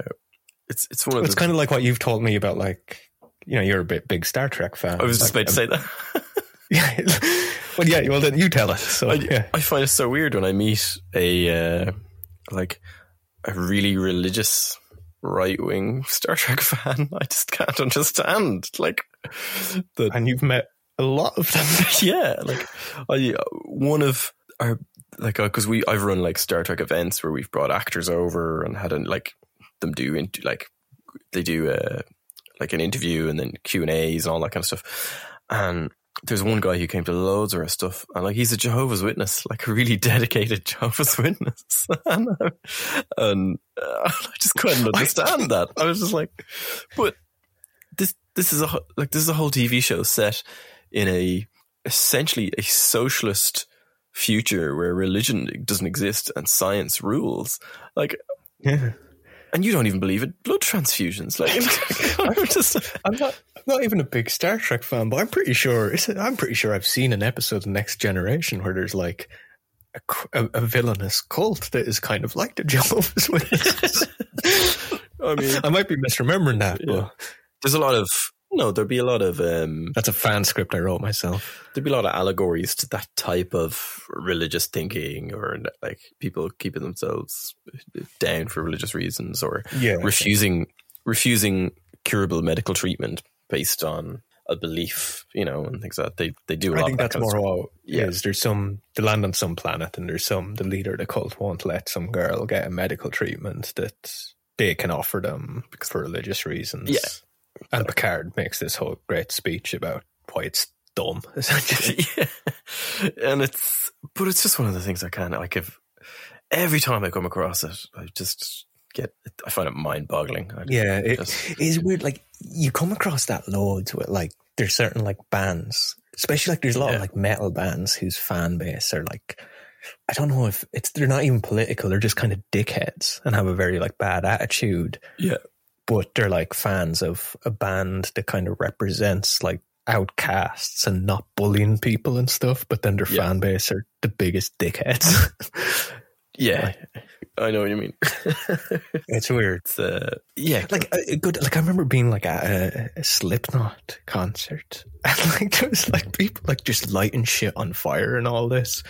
it's it's one of It's kind of like what you've told me about, like you know, you're a bit big Star Trek fan. I was just Like, about to say that. Yeah. well, yeah. Well, then you tell us. So I, yeah. I find it so weird when I meet a uh, like a really religious right wing Star Trek fan. I just can't understand. Like the And you've met a lot of them. yeah, like I one of our like because we I've run like Star Trek events where we've brought actors over and had an, like them do into like they do uh like an interview and then Q and A's and all that kind of stuff. And there's one guy who came to loads of our stuff and like he's a Jehovah's Witness, like a really dedicated Jehovah's Witness, and, uh, and uh, I just couldn't understand that. I was just like, but this this is a like this is a whole TV show set in a essentially a socialist future where religion doesn't exist and science rules. Like, Yeah. And you don't even believe in blood transfusions. Like, I'm just I'm not. I'm not even a big Star Trek fan, but I'm pretty sure. I'm pretty sure I've seen an episode of Next Generation where there's like a villainous cult that is kind of like the Jehovah's Witnesses. I mean, I might be misremembering that, Yeah. but there's a lot of no. There'd be a lot of um, that's a fan script I wrote myself. there'd be a lot of allegories to that type of religious thinking, or like people keeping themselves down for religious reasons, or Yeah, refusing refusing curable medical treatment based on a belief, you know, and things like that. They they do a I lot think of that that's more what Yeah. is. There's some they land on some planet, and there's some the leader of the cult won't let some girl get a medical treatment that they can offer them for religious reasons. Yeah. And Picard makes this whole great speech about why it's dumb. Essentially, yeah. And it's but it's just one of the things I of like if every time I come across it, I just get I find it mind boggling. yeah, it Just- is weird. Like you come across that loads with like there's certain like bands, especially like there's a lot Yeah. of like metal bands whose fan base are like. I don't know if it's they're not even political. They're just kind of dickheads and have a very like bad attitude. Yeah. But they're like fans of a band that kind of represents like outcasts and not bullying people and stuff. But then their Yeah. fan base are the biggest dickheads. Yeah. I know what you mean. it's weird. it's uh, yeah, Like a, a good, like I remember being like at a, a Slipknot concert, and like there was like people like just lighting shit on fire and all this.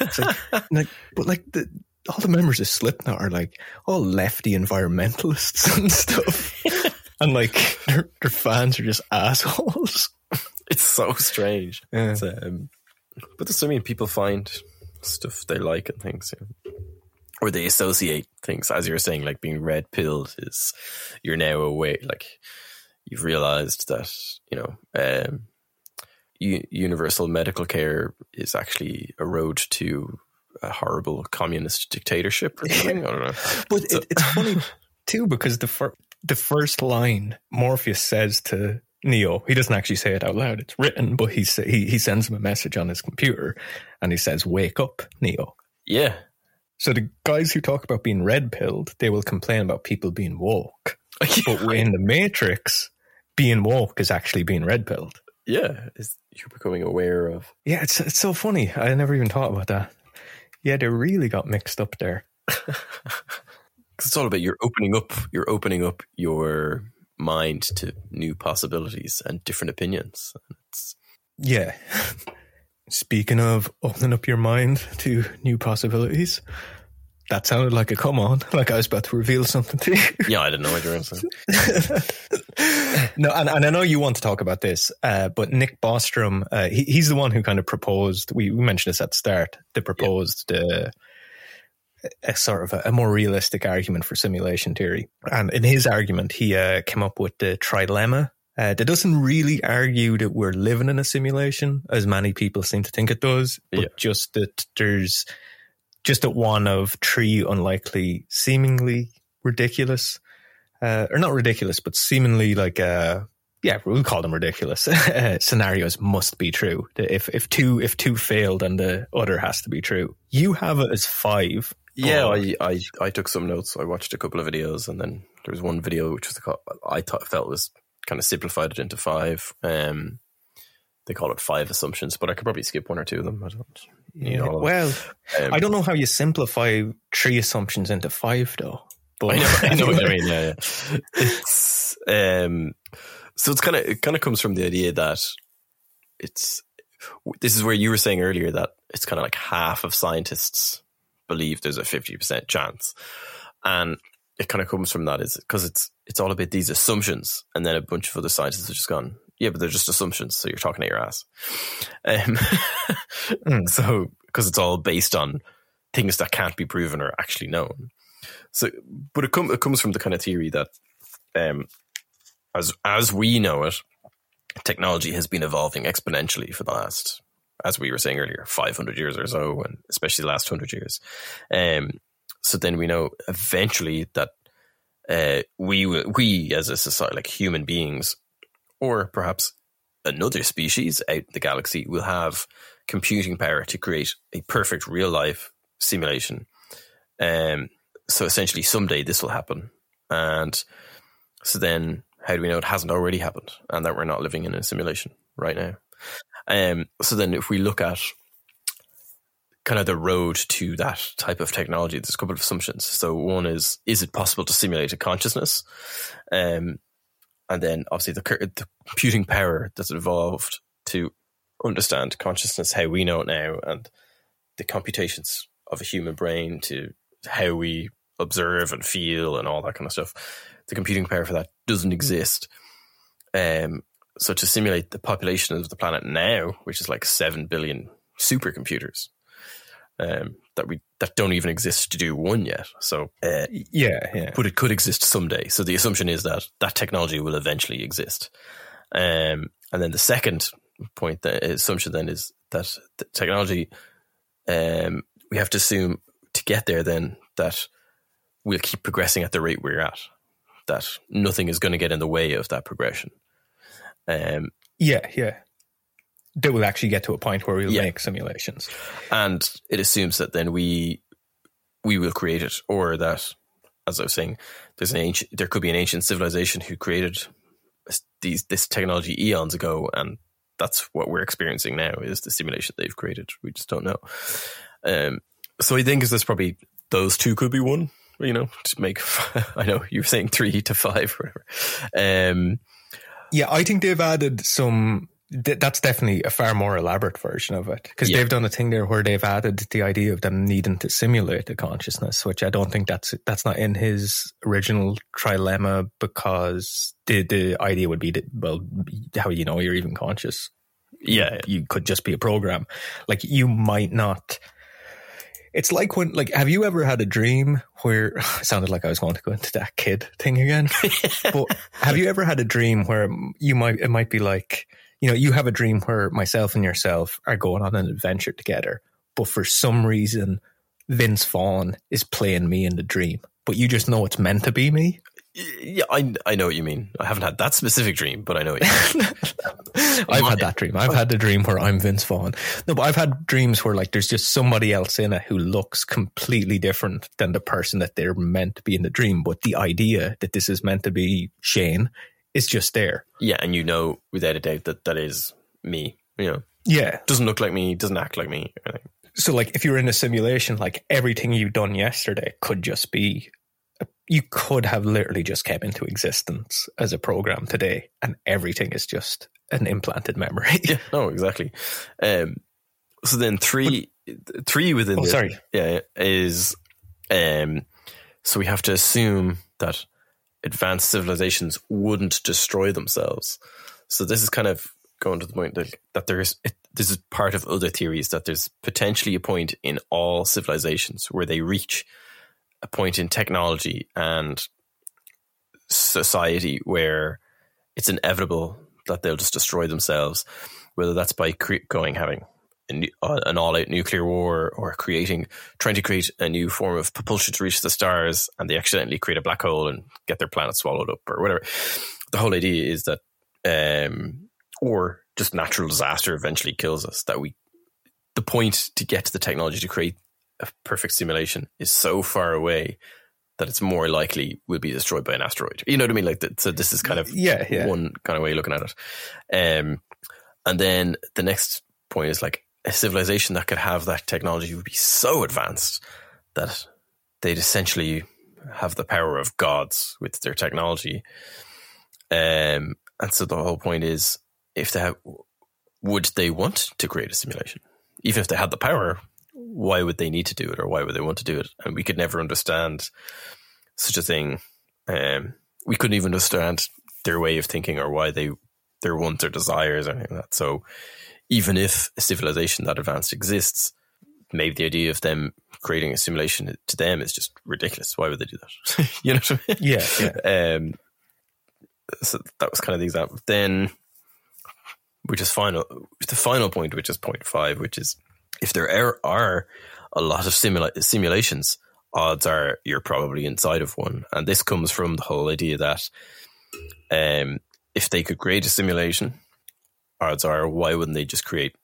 It's like, like but like the all the members of Slipknot are like all lefty environmentalists and stuff, and like their their fans are just assholes. it's so strange. Yeah. It's, um, but there's so many people find stuff they like and things, know, or they associate things. As you were saying, like being red pilled is you're now aware, like you've realized that you know um, u- universal medical care is actually a road to a horrible communist dictatorship or something. I don't know. But it, it's funny too because the fir- the first line Morpheus says to Neo, he doesn't actually say it out loud. It's written, but he sa- he he sends him a message on his computer, and he says, "Wake up, Neo." Yeah, So the guys who talk about being red pilled, they will complain about people being woke. But in the Matrix, being woke is actually being red pilled. yeah, is you're becoming aware of Yeah, it's it's so funny. I never even thought about that. Yeah, they really got mixed up there. because it's all about you're opening up you're opening up your mind to new possibilities and different opinions it's Yeah. Speaking of opening up your mind to new possibilities, that sounded like a come on, like I was about to reveal something to you. yeah i didn't know what you were going to say no, and, and I know you want to talk about this, uh, but Nick Bostrom, uh, he, he's the one who kind of proposed. We, we mentioned this at the start. They proposed uh, a sort of a, a more realistic argument for simulation theory, and in his argument, he uh, came up with the trilemma. Uh, that doesn't really argue that we're living in a simulation, as many people seem to think it does, but Yeah. just that there's just that one of three unlikely, seemingly ridiculous uh, or not ridiculous, but seemingly like, uh, yeah, we'll call them ridiculous scenarios must be true. If if two if two fail, then the other has to be true. You have it as five. yeah I, I i took some notes i watched a couple of videos and then there was one video which was i thought felt was kind of simplified it into five um they call it five assumptions, but I could probably skip one or two of them. I don't all of well, Um, I don't know how you simplify three assumptions into five, though. But I know, I know what you mean. Yeah, yeah. It's um, so it's kind of it kind of comes from the idea that it's this is where you were saying earlier that it's kind of like half of scientists believe there's a fifty percent chance, and it kind of comes from that is because it's it's all about these assumptions, and then a bunch of other scientists have just gone, yeah, but they're just assumptions, so you're talking at your ass. Um, Mm. So because it's all based on things that can't be proven or actually known. So, but it, it comes from the kind of theory that, um, as as we know it, technology has been evolving exponentially for the last, as we were saying earlier, five hundred years or so, and especially the last hundred years. Um, so then we know eventually that uh, we we as a society, like human beings, or perhaps another species out in the galaxy, will have computing power to create a perfect real life simulation. Um, so essentially, someday this will happen. And so then, how do we know it hasn't already happened and that we're not living in a simulation right now? Um, so then, if we look at kind of the road to that type of technology, there's a couple of assumptions. So one is, is it possible to simulate a consciousness? Um, and then obviously the, the computing power that's involved to understand consciousness, how we know it now, and the computations of a human brain to how we observe and feel and all that kind of stuff. The computing power for that doesn't exist. Um, so to simulate the population of the planet now, which is like seven billion supercomputers, um, that we that don't even exist to do one yet. So, uh, yeah, yeah. but it could exist someday. So the assumption is that that technology will eventually exist. Um, and then the second point, the assumption then is that the technology, um, we have to assume to get there then that we'll keep progressing at the rate we're at, that nothing is going to get in the way of that progression. Um, Yeah, yeah. They will actually get to a point where we'll Yeah. make simulations. and it assumes that then we we will create it, or that, as I was saying, there's an ancient, there could be an ancient civilization who created these this technology eons ago, and that's what we're experiencing now is the simulation they've created. We just don't know. Um, so I think is this probably those two could be one. You know, to make I know you were saying three to five, or whatever. Um, Yeah, I think they've added some. Th- That's definitely a far more elaborate version of it because Yeah. they've done a thing there where they've added the idea of them needing to simulate the consciousness, which I don't think that's that's not in his original trilemma because the the idea would be that well, how you know you're even conscious? yeah, you could just be a program. Like you might not. It's like when, like, have you ever had a dream where it sounded like I was going to go into that kid thing again? but have you ever had a dream where you might, it might be like, you know, you have a dream where myself and yourself are going on an adventure together, but for some reason, Vince Vaughn is playing me in the dream, but you just know it's meant to be me. yeah. I I know what you mean. I haven't had that specific dream, but I know. What you mean. I've had that dream. I've had the dream where I'm Vince Vaughn. No, but I've had dreams where like there's just somebody else in it who looks completely different than the person that they're meant to be in the dream. But the idea that this is meant to be Shane is just there. Yeah, and you know without a doubt that that is me. You know, Yeah. doesn't look like me, doesn't act like me. So like if you're in a simulation, like everything you've done yesterday could just be you could have literally just came into existence as a program today and everything is just an implanted memory. Yeah, no, exactly. Um, so then three, three within Oh, this, sorry. yeah, is um, so we have to assume that advanced civilizations wouldn't destroy themselves. So this is kind of going to the point that, that there's it, this is part of other theories that there's potentially a point in all civilizations where they reach a point in technology and society where it's inevitable that they'll just destroy themselves, whether that's by cre- going having nu- uh, an all-out nuclear war or creating trying to create a new form of propulsion to reach the stars, and they accidentally create a black hole and get their planet swallowed up or whatever. The whole idea is that, um, or just natural disaster eventually kills us. That we, the point to get to the technology to create a perfect simulation is so far away that it's more likely we'll be destroyed by an asteroid. You know what I mean? Like that. So this is kind of Yeah, yeah. one kind of way of looking at it. Um, And then the next point is like a civilization that could have that technology would be so advanced that they'd essentially have the power of gods with their technology. Um, and so the whole point is if they have, would they want to create a simulation? Even if they had the power, why would they need to do it or why would they want to do it? And we could never understand such a thing. Um, we couldn't even understand their way of thinking or why they their wants or desires or anything like that. So even if a civilization that advanced exists, maybe the idea of them creating a simulation to them is just ridiculous. Why would they do that? you know what I mean? Yeah, yeah. Um, so that was kind of the example. Then, which is final, the final point, which is point five, which is if there are, are a lot of simula- simulations, odds are you're probably inside of one. And this comes from the whole idea that um, if they could create a simulation, odds are why wouldn't they just create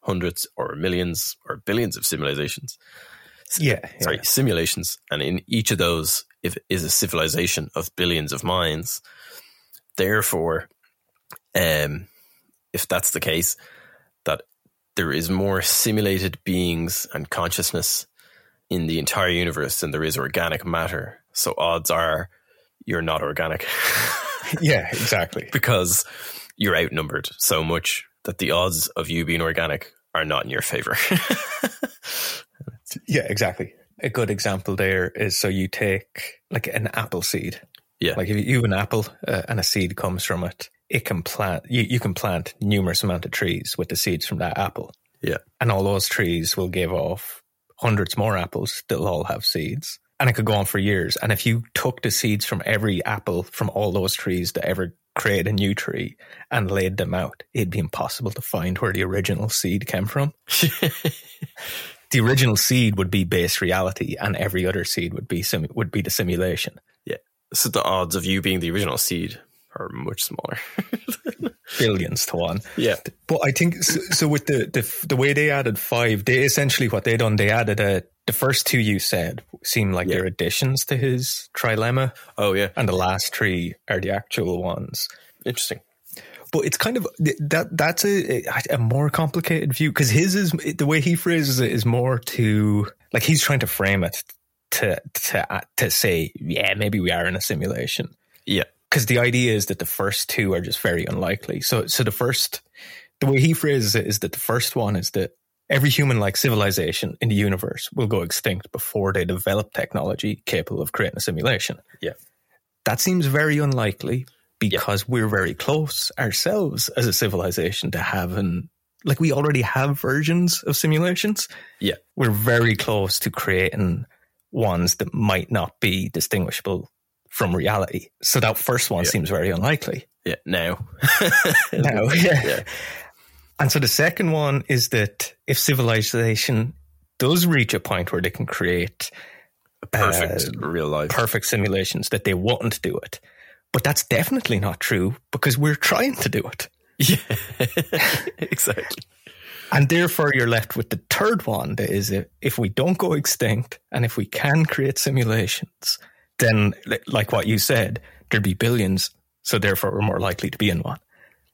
hundreds or millions or billions of simulations? Yeah, Sorry, yeah. simulations. And in each of those if, is a civilization of billions of minds. Therefore, um, if that's the case, that there is more simulated beings and consciousness in the entire universe than there is organic matter. So odds are you're not organic. yeah, exactly. because you're outnumbered so much that the odds of you being organic are not in your favor. yeah, exactly. A good example there is so you take like an apple seed. Yeah. Like if you have an apple uh, and a seed comes from it, it can plant, you, you can plant numerous amount of trees with the seeds from that apple. Yeah. And all those trees will give off hundreds more apples. They'll all have seeds. And it could go on for years. And if you took the seeds from every apple from all those trees that ever create a new tree and laid them out, it'd be impossible to find where the original seed came from. the original seed would be base reality, and every other seed would be sim- would be the simulation. Yeah. So the odds of you being the original seed are much smaller. Billions to one. Yeah. But I think so, so with the, the the way they added five, they essentially what they done, they added a the first two you said seem like Yeah. they're additions to his trilemma, Oh yeah. and the last three are the actual ones. Interesting. But it's kind of that that's a a more complicated view because his is the way he phrases it is more to like he's trying to frame it to to uh, to say yeah maybe we are in a simulation Yeah. because the idea is that the first two are just very unlikely. So so the first the way he phrases it is that the first one is that every human like civilization in the universe will go extinct before they develop technology capable of creating a simulation. Yeah. That seems very unlikely because we're very close ourselves as a civilization to having like we already have versions of simulations. Yeah. We're very close to creating ones that might not be distinguishable from reality. So that first one Yeah. seems very unlikely. Yeah. Now. Now, yeah. Yeah. And so the second one is that if civilization does reach a point where they can create Perfect Uh, real life. perfect simulations, that they wouldn't do it. But that's definitely not true because we're trying to do it. yeah. exactly. And therefore, you're left with the third one that is if we don't go extinct and if we can create simulations, then, like what you said, there'd be billions. So therefore, we're more likely to be in one.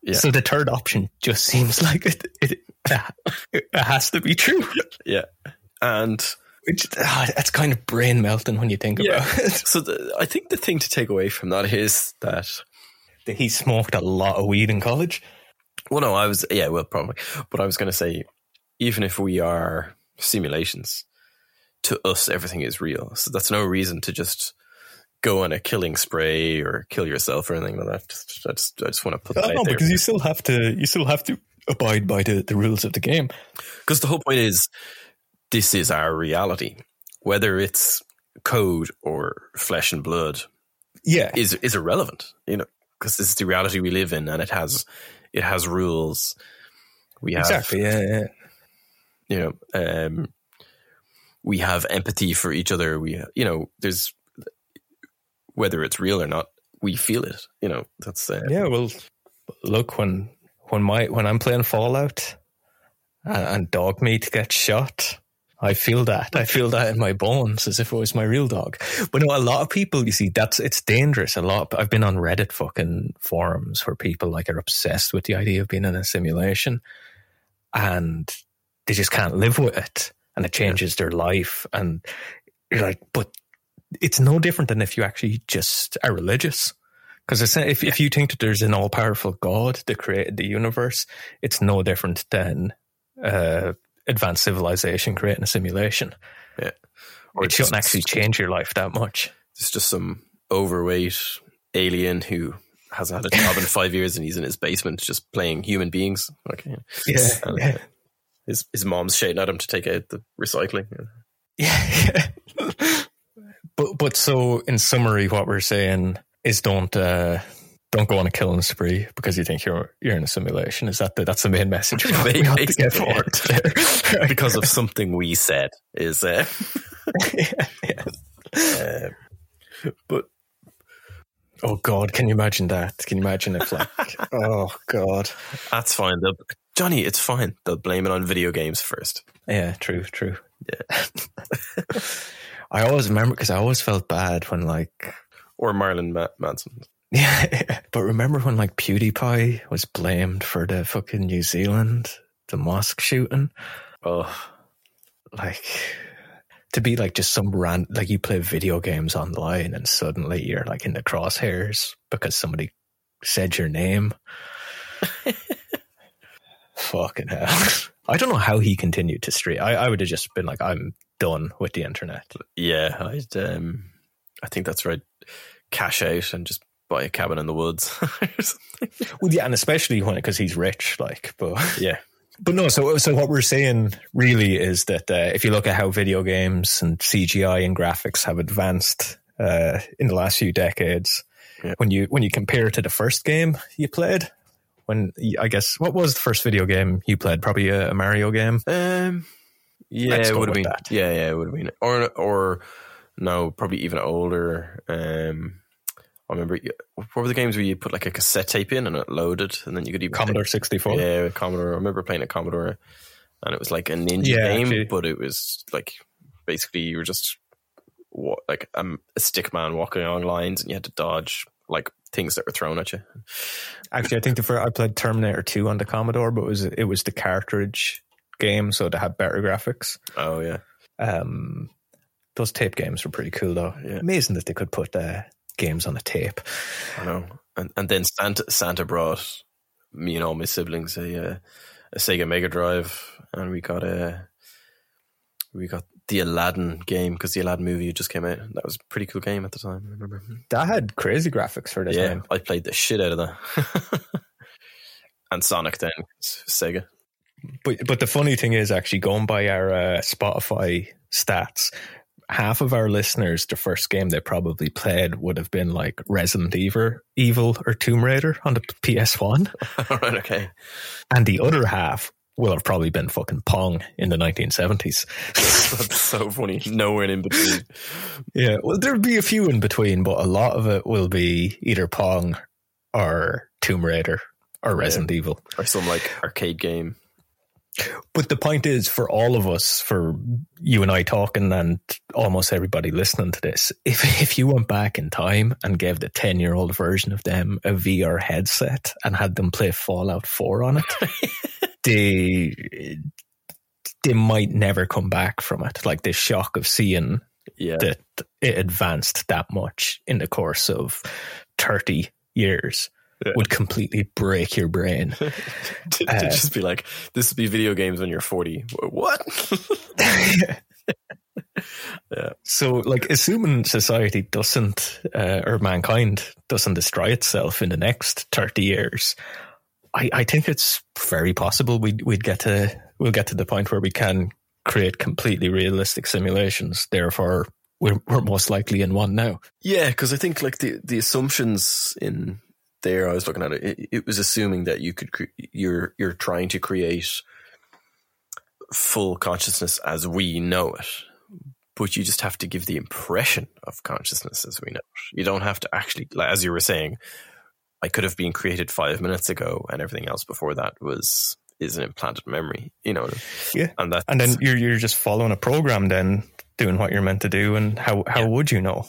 Yeah. So the third option just seems like it, it, it has to be true. Yeah. And Which ah, that's kind of brain melting when you think Yeah. about it. so the, I think the thing to take away from that is that That he smoked a lot of weed in college. Well, no, I was, yeah, well, probably. But I was going to say, even if we are simulations, to us, everything is real. So that's no reason to just go on a killing spray or kill yourself or anything like that. Just, I just, I just want to put that no, there. because you still have to you still have to abide by the, the rules of the game. Because the whole point is, this is our reality. Whether it's code or flesh and blood Yeah. is is irrelevant, you know, because this is the reality we live in, and it has it has rules. We have Exactly. Yeah, yeah. you know, um, we have empathy for each other. We, you know, there's whether it's real or not, we feel it. You know, that's uh, Yeah, well, look when when my when I'm playing Fallout and, and Dogmeat gets shot, I feel that. I feel that in my bones as if it was my real dog. But no, a lot of people, you see, that's it's dangerous. A lot. I've been on Reddit fucking forums where people like are obsessed with the idea of being in a simulation, and they just can't live with it, and it changes their life. And you're like, but it's no different than if you actually just are religious. Because if if you think that there's an all powerful God that created the universe, it's no different than. Uh, advanced civilization creating a simulation. Yeah. Or it shouldn't actually change your life that much. It's just some overweight alien who hasn't had a job in five years and he's in his basement just playing human beings. Okay. Yeah. yeah. His his mom's shouting at him to take out the recycling. Yeah. but but so in summary, what we're saying is don't uh, don't go on a killing spree because you think you're you're in a simulation. Is that the, that's the main message we have to get forward because of something we said is uh, yeah, yeah. Uh, but oh god, can you imagine that? Can you imagine if like oh god, that's fine. They'll, Johnny, it's fine. They'll blame it on video games first. Yeah, true, true. Yeah, I always remember because I always felt bad when like or Marilyn Manson. Yeah, but remember when like PewDiePie was blamed for the fucking New Zealand the mosque shooting? Oh, like to be like just some rand like you play video games online and suddenly you're like in the crosshairs because somebody said your name. Fucking hell. I don't know how he continued to stream. I, I would have just been like, I'm done with the internet. Yeah, I'd um I think that's right. Cash out and just buy a cabin in the woods. well, yeah, and especially when because he's rich, like, but yeah. But no, so so what we're saying really is that uh, if you look at how video games and CGI and graphics have advanced uh, in the last few decades, yeah. when you when you compare it to the first game you played, when I guess what was the first video game you played? Probably a, a Mario game. Um, yeah, it would have been. That. Yeah, yeah, it would have been. Or or no, probably even older. Um, I remember what were the games where you put like a cassette tape in and it loaded, and then you could even Commodore sixty four. Yeah, Commodore. I remember playing a Commodore, and it was like a ninja yeah, game, actually. but it was like basically you were just what like um, a stick man walking along lines, and you had to dodge like things that were thrown at you. Actually, I think the first I played Terminator Two on the Commodore, but it was it was the cartridge game, so to have better graphics. Oh yeah. Um, those tape games were pretty cool though. Yeah. Amazing that they could put uh, games on a tape. I know. And and then Santa Santa brought me and all my siblings a uh, a Sega Mega Drive, and we got a we got the Aladdin game because the Aladdin movie just came out. That was a pretty cool game at the time. I remember that had crazy graphics for the yeah, time. I played the shit out of that. and Sonic then Sega. But but the funny thing is actually going by our uh, Spotify stats, half of our listeners, the first game they probably played would have been like Resident Evil, Evil or Tomb Raider on the PS1. All right, okay. And the other half will have probably been fucking Pong in the 1970s. That's so funny. Nowhere in between. Yeah, well, there'll be a few in between, but a lot of it will be either Pong or Tomb Raider or Resident yeah. Evil. Or some like arcade game. But the point is, for all of us, for you and I talking, and almost everybody listening to this, if if you went back in time and gave the ten year old version of them a VR headset and had them play Fallout Four on it, they they might never come back from it. Like the shock of seeing yeah. that it advanced that much in the course of thirty years yeah. would completely break your brain. to, to uh, just be like, this would be video games when you're 40. What? yeah. So, like, assuming society doesn't, uh, or mankind doesn't destroy itself in the next 30 years, I, I think it's very possible we'd, we'd get to, we'll get to the point where we can create completely realistic simulations. Therefore, we're, we're most likely in one now. Yeah, because I think like the, the assumptions in there I was looking at it, it, it was assuming that you could cre- you're you're trying to create full consciousness as we know it, but you just have to give the impression of consciousness as we know it. You don't have to actually, like, as you were saying, I could have been created five minutes ago, and everything else before that was is an implanted memory. You know, Yeah. and that And then you're you're just following a program, then doing what you're meant to do. And how how Yeah. would you know?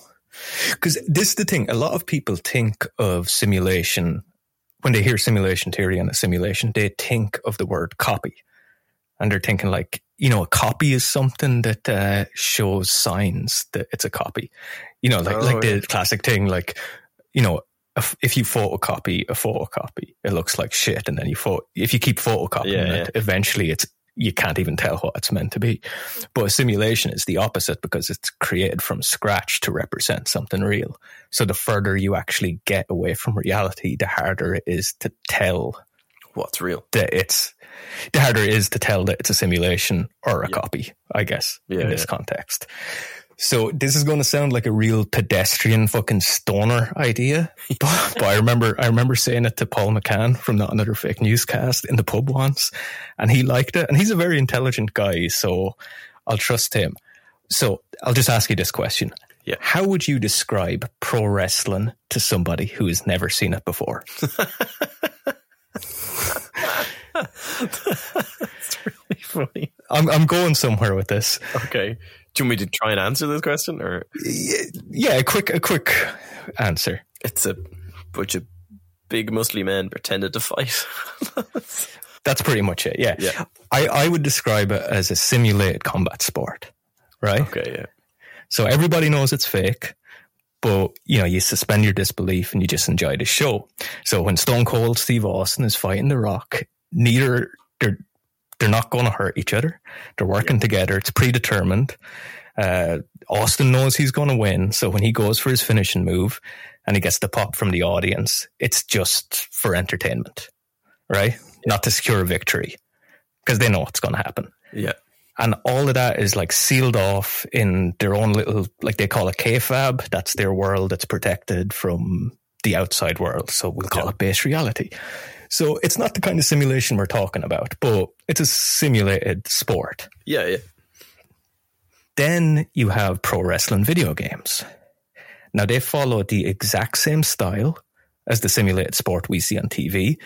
Because this is the thing. A lot of people think of simulation when they hear simulation theory and a simulation. They think of the word copy, and they're thinking like you know a copy is something that uh, shows signs that it's a copy. You know, like Oh, like the classic thing, like you know. if- If you photocopy a photocopy, it looks like shit, and then you photo. If you keep photocopying Yeah, it, eventually it's you can't even tell what it's meant to be. But a simulation is the opposite because it's created from scratch to represent something real. So the further you actually get away from reality, the harder it is to tell what's real. that it's the harder it is to tell that it's a simulation or a Yeah. copy, I guess, Yeah, in this yeah. context. So this is going to sound like a real pedestrian fucking stoner idea, but, but I remember I remember saying it to Paul McCann from Not Another Fake Newscast in the pub once, and he liked it. And he's a very intelligent guy, so I'll trust him. So I'll just ask you this question: Yeah. How would you describe pro wrestling to somebody who has never seen it before? It's really funny. I'm I'm going somewhere with this. Okay. Do you want me to try and answer this question, or Yeah, a quick a quick answer. it's a bunch of big muscly men pretended to fight? That's pretty much it. Yeah. Yeah. I, I would describe it as a simulated combat sport, right? okay, yeah, So everybody knows it's fake, but you know, you suspend your disbelief and you just enjoy the show. So when Stone Cold Steve Austin is fighting The Rock, neither they're they're not going to hurt each other. They're working together. It's predetermined. Uh, Austin knows he's going to win. So when he goes for his finishing move and he gets the pop from the audience, it's just for entertainment, right? Not to secure a victory because they know what's going to happen. yeah, And all of that is like sealed off in their own little, like they call it kayfabe. That's their world that's protected from the outside world. So we'll call Yeah. it base reality. So it's not the kind of simulation we're talking about, but it's a simulated sport. yeah, yeah. Then you have pro wrestling video games. Now they follow the exact same style as the simulated sport we see on TV.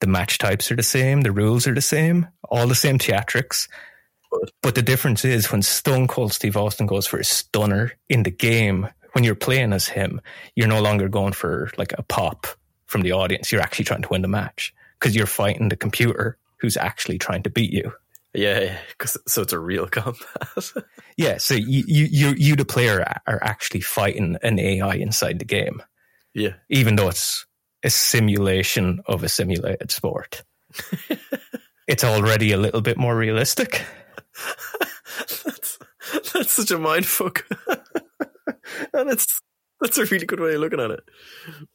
The match types are the same, the rules are the same, all the same theatrics. But the difference is when Stone Cold Steve Austin goes for a stunner in the game, when you're playing as him, you're no longer going for like a pop from the audience. You're actually trying to win the match because you're fighting the computer who's actually trying to beat you. Yeah, yeah. 'cause- so it's a real combat. Yeah, so you, you, you, you, the player, are actually fighting an AI inside the game, yeah, even though it's a simulation of a simulated sport. it's already a little bit more realistic. that's that's such a mind fuck, and it's that's a really good way of looking at it.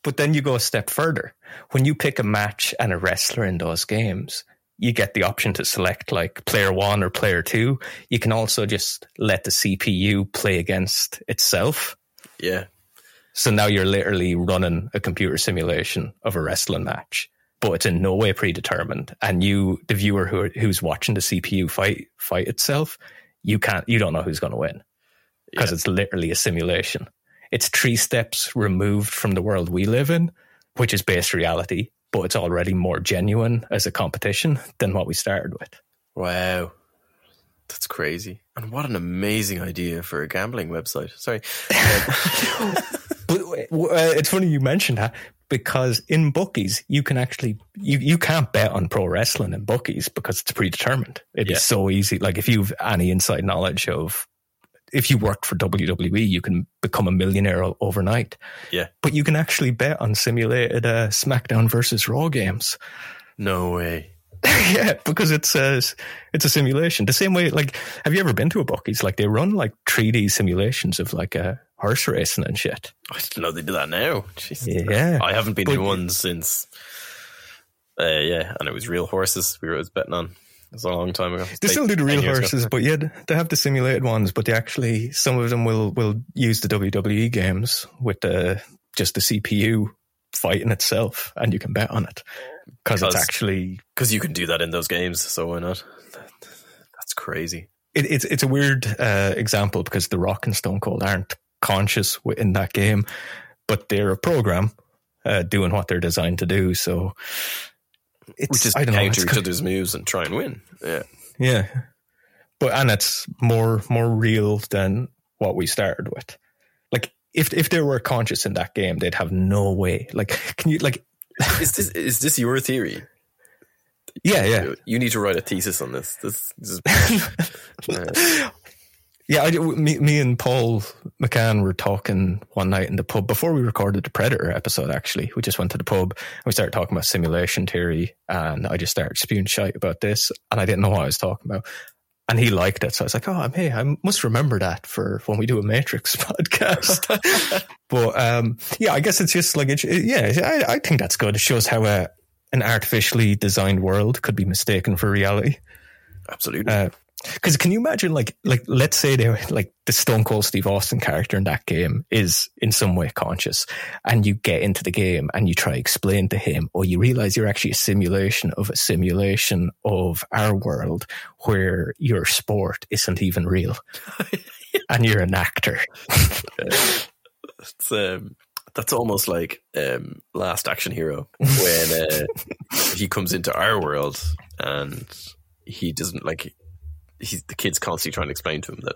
But then you go a step further. When you pick a match and a wrestler in those games, you get the option to select like player one or player two. You can also just let the CPU play against itself. Yeah, So now you're literally running a computer simulation of a wrestling match, but it's in no way predetermined. And you, the viewer who who's watching the CPU fight fight itself, you can't, you don't know who's going to win because Yeah. it's literally a simulation. It's three steps removed from the world we live in, which is based reality, but it's already more genuine as a competition than what we started with. wow, that's crazy. And what an amazing idea for a gambling website. Sorry, But uh, it's funny you mentioned that because in bookies you can actually you you can't bet on pro wrestling in bookies because it's predetermined. It'd Yeah. be so easy. Like if you've any inside knowledge of if you worked for WWE, you can become a millionaire overnight. Yeah. but you can actually bet on simulated uh, SmackDown versus Raw games. no way. yeah, because it's a it's a simulation. The same way, like, have you ever been to a bookies? Like they run like 3D simulations of like a horse racing and shit. I didn't know they do that now. Jesus Yeah. I haven't been But- in one since. Uh, yeah, and it was real horses we were always betting on. It was a long time ago. They still do the real ago. horses, but yeah, they have the simulated ones. But they actually, some of them will will use the WWE games with the just the CPU fighting itself, and you can bet on it because it's actually because you can do that in those games. So why not? That's crazy. it, it's it's a weird uh, example because The Rock and Stone Cold aren't conscious within that game, but they're a program uh, doing what they're designed to do. So it's Which is I don't know. counter it's each kind- other's moves and try and win. Yeah. Yeah. But and it's more more real than what we started with. Like if if they were conscious in that game, they'd have no way. Like can you like Is this is this your theory? yeah, yeah. You need to write a thesis on this. This, this is, Yeah, I, me, me and Paul McCann were talking one night in the pub before we recorded the Predator episode. Actually, we just went to the pub and we started talking about simulation theory, and I just started spewing shite about this, and I didn't know what I was talking about. And he liked it, so I was like, "Oh, hey, I must remember that for when we do a Matrix podcast." but um, yeah, I guess it's just like, it, yeah, I, I think that's good. It shows how a, an artificially designed world could be mistaken for reality. absolutely. Because can you imagine, like, like let's say they were, like the Stone Cold Steve Austin character in that game is in some way conscious, and you get into the game and you try to explain to him, or you realize you're actually a simulation of a simulation of our world where your sport isn't even real, and you're an actor. it's, um, that's almost like um, Last Action Hero when uh, he comes into our world and he doesn't like. He's the kid's constantly trying to explain to him that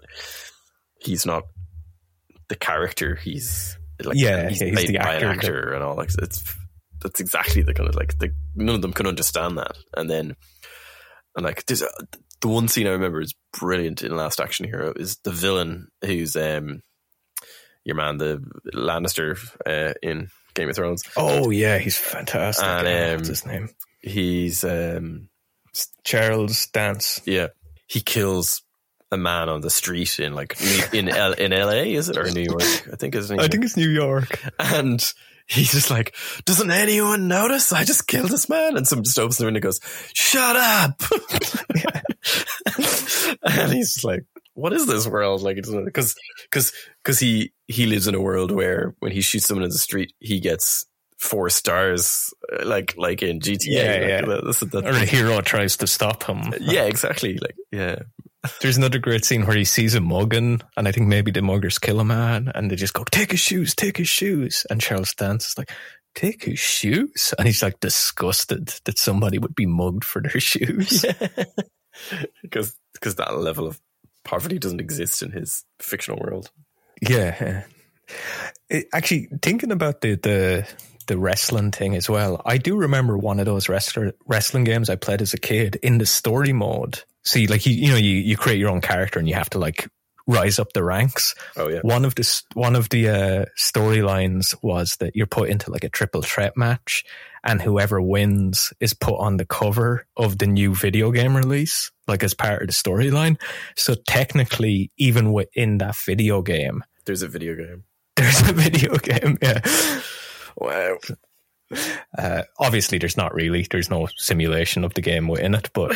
he's not the character. He's like Yeah, he's yeah, he's played the by actor an actor and all. Like it's that's exactly the kind of like the none of them can understand that. And then and like there's a, the one scene I remember is brilliant in Last Action Hero is the villain who's um your man the Lannister uh, in Game of Thrones. Oh yeah, he's fantastic. And, Uh, um, What's his name? He's um Charles Dance. yeah he kills a man on the street in like in L- in LA is it? Or New York? I think it's New York. I think it's New York. and he's just like doesn't anyone notice? I just killed this man. And someone just opens the window and goes shut up. And he's just like what is this world? Like because because because he he lives in a world where when he shoots someone in the street he gets four stars uh, like like in GTA Yeah, like, yeah. that's- that's- Or the hero tries to stop him. yeah exactly like yeah There's another great scene where he sees a mugging, and I think maybe the muggers kill a man, and they just go, "Take his shoes, take his shoes." And Charles Dance is like, "Take his shoes," and he's like disgusted that somebody would be mugged for their shoes. because because that level of poverty doesn't exist in his fictional world. Yeah. It- actually, thinking about the, the the wrestling thing as well, I do remember one of those wrestler, wrestling games I played as a kid in the story mode. See, like you, you know, you, you create your own character and you have to like rise up the ranks. Oh yeah, One of the one of the uh, storylines was that you're put into like a triple threat match, and whoever wins is put on the cover of the new video game release, like as part of the storyline. So technically, even within that video game, there's a video game. there's a video game. Yeah. Wow. Uh, obviously, there's not really. There's no simulation of the game within it, but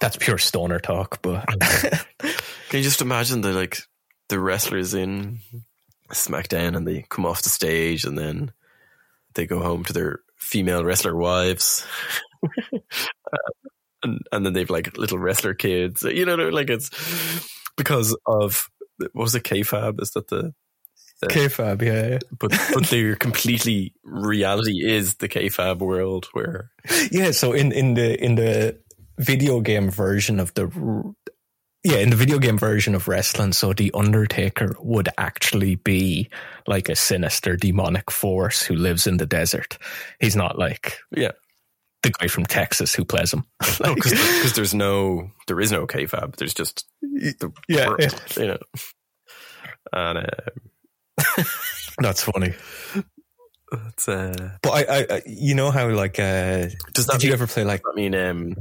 that's pure stoner talk. But Can you just imagine the like the wrestlers in SmackDown and they come off the stage and then they go home to their female wrestler wives. And, and then they've like little wrestler kids, you know, like it's because of what was it, kayfabe? Is that the kayfabe, yeah, but but they're completely reality is the kayfabe world where yeah. So in in the in the video game version of the yeah in the video game version of wrestling, so the Undertaker would actually be like a sinister demonic force who lives in the desert. He's not like yeah the guy from Texas who plays him. no because there's no there is no kayfabe there's just the Yeah, world, yeah. you know and uh, That's funny. it's uh But I, I, I you know how like uh, does that did you ever play like I mean um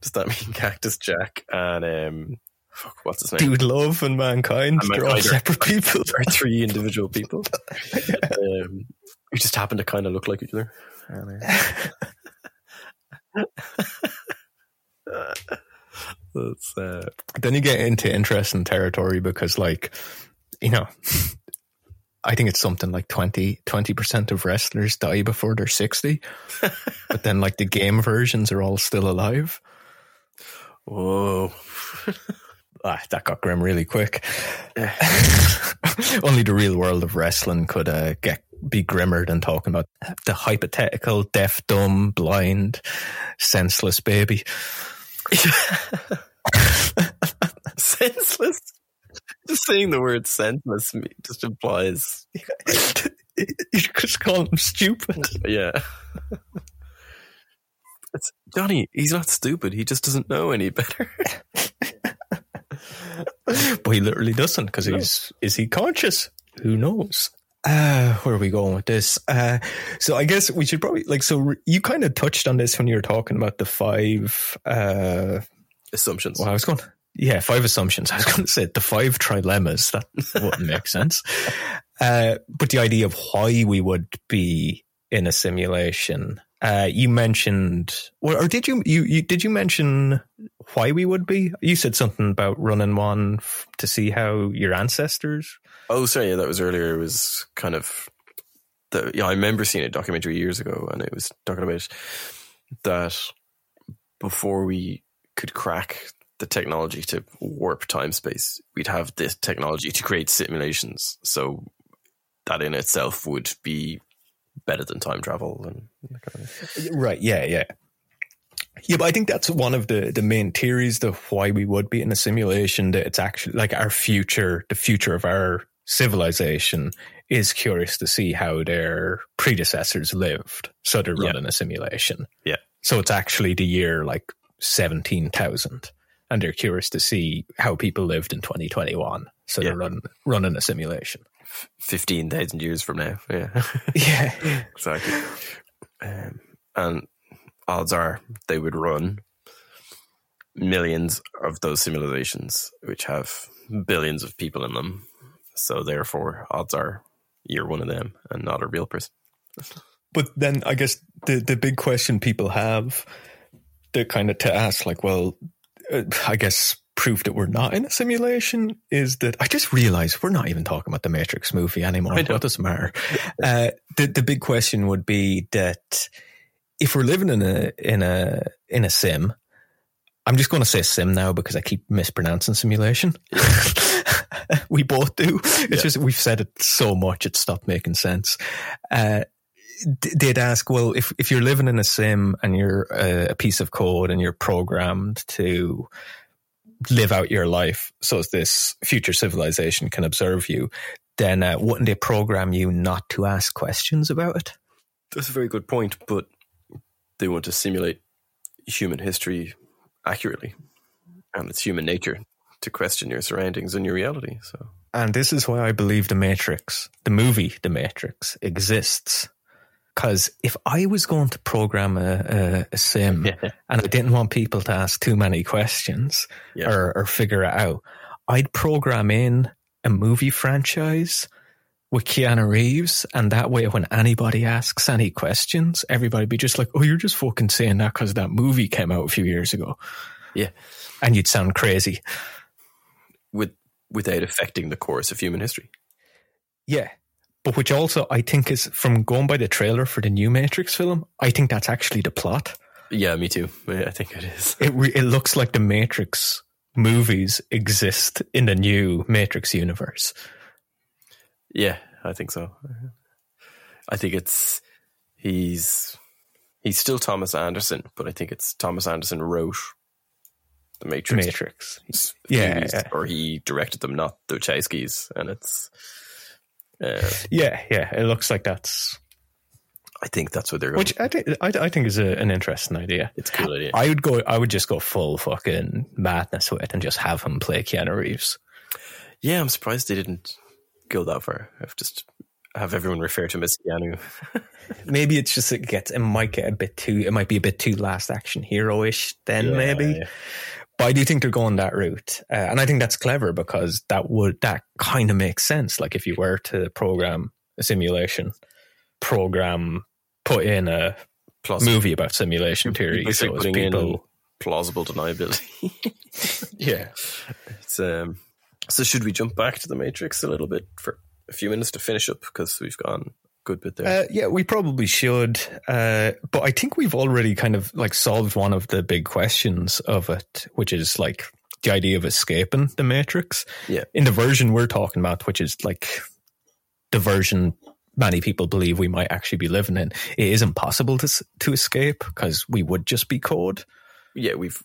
does that mean Cactus Jack and um fuck what's his name Dude Love and Mankind? And They're all separate people. They're three individual people um, who just happen to kind of look like each other That's uh, then you get into interesting territory because like you know i think it's something like 20 percent of wrestlers die before they're 60 but then like the game versions are all still alive whoa. ah, that got grim really quick only the real world of wrestling could uh, get be grimmer than talking about the hypothetical deaf, dumb, blind, senseless baby. senseless. Just saying the word senseless just implies. you just call him stupid. Yeah. It's, Johnny, he's not stupid. He just doesn't know any better. but he literally doesn't because no. he's is he conscious? Who knows? Uh, where are we going with this? Uh, so I guess we should probably like. So you kind of touched on this when you were talking about the five uh, assumptions. Well, I was going, yeah, five assumptions. I was going to say the five trilemmas. That wouldn't make sense. Uh, but the idea of why we would be in a simulation uh, you mentioned, or did you, you, you, did you mention why we would be? You said something about running one f- to see how your ancestors. Oh, sorry, yeah, that was earlier. It was kind of the, yeah, I remember seeing a documentary years ago, and it was talking about that before we could crack the technology to warp time space, we'd have this technology to create simulations. So that in itself would be better than time travel and kind of right. Yeah yeah. Yeah but i think that's one of the the main theories of why we would be in a simulation that it's actually like our future the future of our civilization is curious to see how their predecessors lived. So they're running yeah. a simulation. Yeah. So it's actually the year like 17000 and they're curious to see how people lived in 2021 so yeah. they're running running a simulation 15,000 years from now. Yeah. Yeah. exactly. Um, and odds are they would run millions of those simulations, which have billions of people in them. So therefore, odds are you're one of them and not a real person. But then I guess the, the big question people have, they kind of to ask, like, well, I guess proof that we're not in a simulation is that I just realized we're not even talking about the Matrix movie anymore. What doesn't matter? Uh, the the big question would be that if we're living in a in a in a sim, I'm just going to say sim now because I keep mispronouncing simulation. we both do. It's yeah. just we've said it so much it stopped making sense. Uh, they'd ask, well, if if you're living in a sim and you're a, a piece of code and you're programmed to live out your life so this future civilization can observe you, then uh, wouldn't they program you not to ask questions about it? That's a very good point, but they want to simulate human history accurately, and it's human nature to question your surroundings and your reality. So, and this is why I believe the Matrix, the movie The Matrix, exists because if I was going to program a, a, a sim yeah. and I didn't want people to ask too many questions or, or figure it out, I'd program in a movie franchise with Keanu Reeves, and that way, when anybody asks any questions, everybody be just like, "Oh, you're just fucking saying that because that movie came out a few years ago." Yeah, and you'd sound crazy, with without affecting the course of human history. Yeah, but which also I think is from going by the trailer for the new Matrix film. I think that's actually the plot. Yeah, me too. I think it is. It re- it looks like the Matrix movies exist in the new Matrix universe. Yeah, I think so. I think it's he's he's still Thomas Anderson, but I think it's Thomas Anderson wrote the Matrix. Matrix. Yeah, yeah, or he directed them, not the Wachowskis, and it's uh, yeah, yeah, it looks like that's. I think that's what they're going. Which I think I, I think is a, an interesting idea. It's a cool idea. I would go. I would just go full fucking madness with it and just have him play Keanu Reeves. Yeah, I'm surprised they didn't go that far. I've just have everyone refer to him as Keanu. maybe it's just it gets it might get a bit too it might be a bit too last action hero ish then yeah, maybe. Yeah. But I do think they're going that route, uh, and I think that's clever because that would that kind of makes sense. Like if you were to program a simulation, program put in a plausible. movie about simulation theory, so putting people, in plausible deniability. yeah, it's um. So should we jump back to the Matrix a little bit for a few minutes to finish up because we've gone good bit there. Uh, yeah, we probably should. Uh, but I think we've already kind of like solved one of the big questions of it, which is like the idea of escaping the matrix. Yeah. In the version we're talking about, which is like the version many people believe we might actually be living in, it is impossible to to escape because we would just be code. Yeah, we've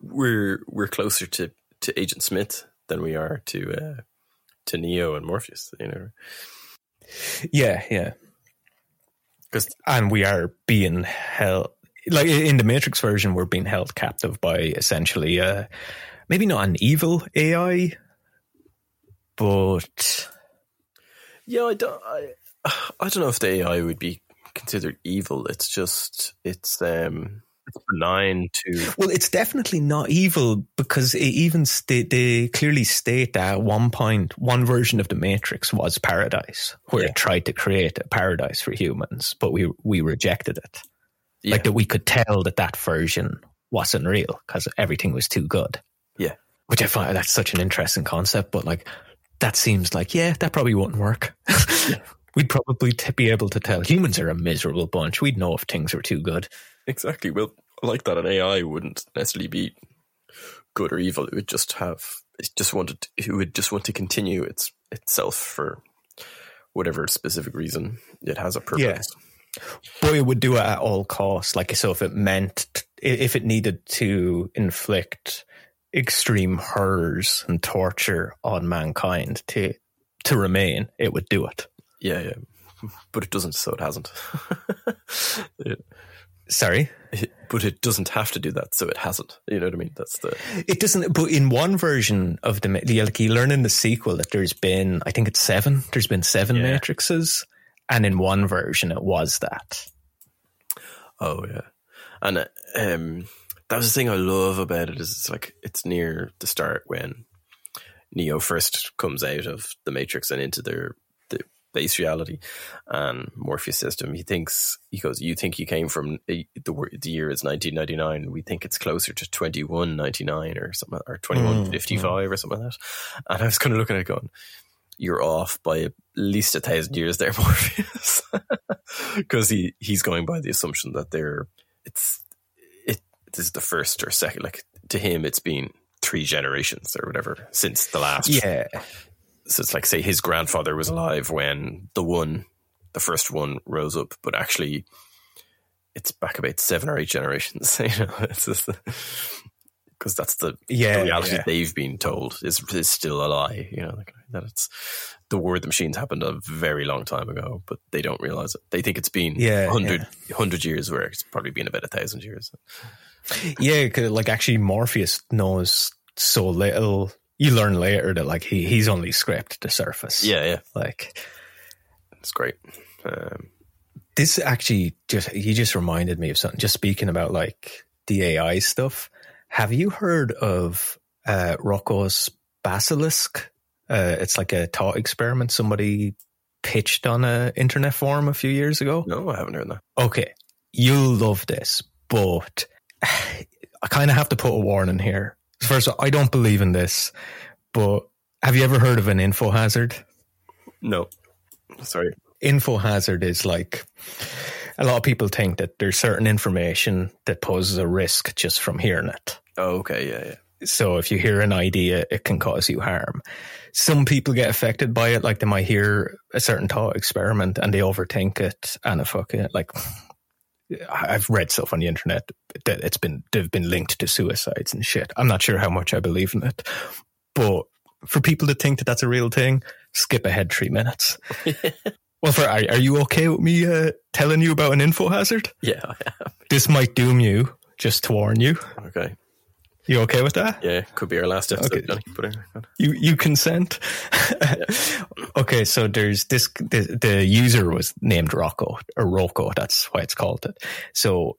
we're we're closer to to Agent Smith than we are to uh, to Neo and Morpheus. You know. Yeah, yeah. Because and we are being held like in the Matrix version, we're being held captive by essentially, uh, maybe not an evil AI, but yeah, I don't, I, I don't know if the AI would be considered evil. It's just, it's, um, it's benign to. Well, it's definitely not evil because it even sta- they clearly state that at one point, one version of the Matrix was paradise, where Yeah. it tried to create a paradise for humans, but we we rejected it. Yeah. Like that, we could tell that that version wasn't real because everything was too good. Yeah. which I find that's such an interesting concept, but like that seems like yeah, that probably wouldn't work. We'd probably t- be able to tell humans are a miserable bunch. We'd know if things were too good. Exactly. Well, like that, an AI wouldn't necessarily be good or evil. It would just have, it just wanted, it would just want to continue its itself for whatever specific reason it has a purpose. Yeah. But it would do it at all costs. Like, so if it meant, if it needed to inflict extreme horrors and torture on mankind to to remain, it would do it. Yeah, yeah. But it doesn't, so it hasn't. It- Sorry, but it doesn't have to do that, so it hasn't. You know what I mean? That's the it doesn't. But in one version of the, the like, you learn in the sequel that there's been, I think it's seven. There's been seven Yeah. matrices, and in one version it was that. Oh yeah, and um, that was the thing I love about it is it's like it's near the start when Neo first comes out of the Matrix and into their the base reality, and Morpheus system, he thinks he goes, "You think you came from eh, the the year is 1999? We think it's closer to 2199 or something, or 2155 mm, mm. or something like that." And I was kind of looking at it going. You're off by at least a thousand years there, Morpheus, because he he's going by the assumption that they're it's it this is the first or second like to him it's been three generations or whatever since the last Yeah, so it's like say his grandfather was alive when the one the first one rose up but actually it's back about seven or eight generations you know it's just because that's the, yeah, the reality yeah. they've been told is is still a lie you know like that it's the war of the machines happened a very long time ago but they don't realize it they think it's been Yeah, 100, yeah. 100 years where it's probably been about a thousand years Yeah, 'cause, like actually Morpheus knows so little. You learn later that like he he's only scraped the surface. yeah yeah like it's great um, this actually just you just reminded me of something. Just speaking about like the AI stuff. Have you heard of uh, Roko's basilisk? Uh, it's like a thought experiment somebody pitched on a internet forum a few years ago. no I haven't heard that Okay, you'll love this, but I kind of have to put a warning here. First, of all, I don't believe in this, but have you ever heard of an info hazard? no sorry Info hazard is like a lot of people think that there's certain information that poses a risk just from hearing it. oh okay yeah yeah So if you hear an idea, it can cause you harm. Some people get affected by it, like they might hear a certain thought experiment and they overthink it and it fucking like I've read stuff on the internet that it's been they've been linked to suicides and shit. I'm not sure how much I believe in it, but for people to think that that's a real thing, skip ahead three minutes. well, for are, are you okay with me uh, telling you about an info hazard? yeah I am. This might doom you. Just to warn you. okay You okay with that? yeah could be our last episode Okay. Johnny, but anyway. You you consent? okay, so there's this. The, the user was named Roko or Roko. That's why it's called it. So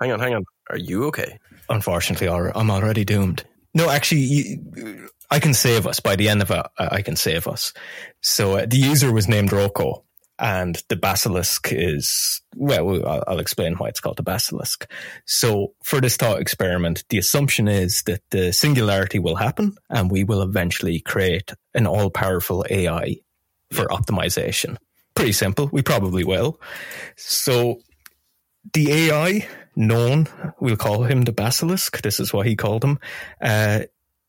hang on hang on are you okay unfortunately, I'm already doomed. No, actually, you, I can save us by the end of it. I can save us. So uh, the user was named Roko, and the basilisk is well. I'll, explain why it's called the basilisk. So for this thought experiment, the assumption is that the singularity will happen, and we will eventually create an all-powerful AI for optimization. Pretty simple. We probably will. So the AI known, we'll call him the basilisk. This is what he called him. Uh,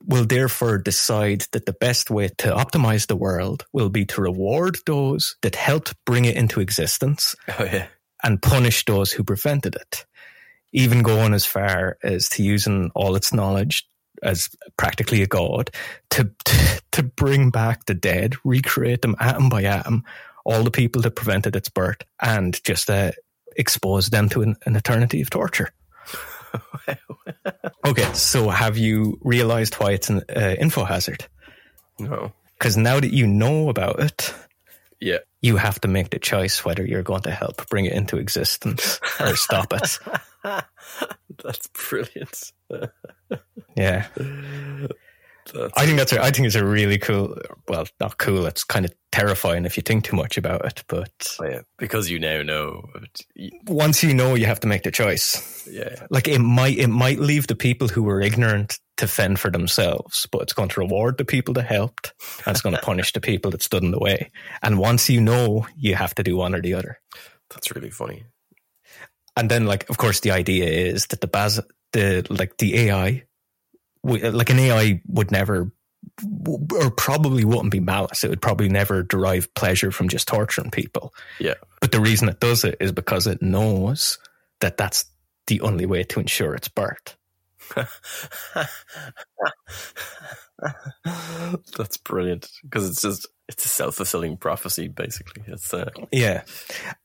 will therefore decide that the best way to optimize the world will be to reward those that helped bring it into existence Oh yeah. and punish those who prevented it. Even going as far as to using all its knowledge as practically a god to, to, to bring back the dead, recreate them atom by atom, all the people that prevented its birth, and just uh, expose them to an, an eternity of torture. okay, so have you realized why it's an uh, info hazard? No. Because now that you know about it, Yeah. you have to make the choice whether you're going to help bring it into existence or stop it. That's brilliant. Yeah, That's, I think that's a, I think it's a really cool. Well, not cool. It's kind of terrifying if you think too much about it. But oh, yeah. Because you now know. it- y- once you know, you have to make the choice. Yeah. Like it might it might leave the people who were ignorant to fend for themselves, but it's going to reward the people that helped, and it's going to punish the people that stood in the way. And once you know, you have to do one or the other. That's really funny. and then like of course the idea is that the bas the like the AI like an AI would never or probably wouldn't be malice. It would probably never derive pleasure from just torturing people. Yeah. but the reason it does it is because it knows that that's the only way to ensure its birth. That's brilliant. Because it's just it's a self fulfilling prophecy. Basically, it's uh, yeah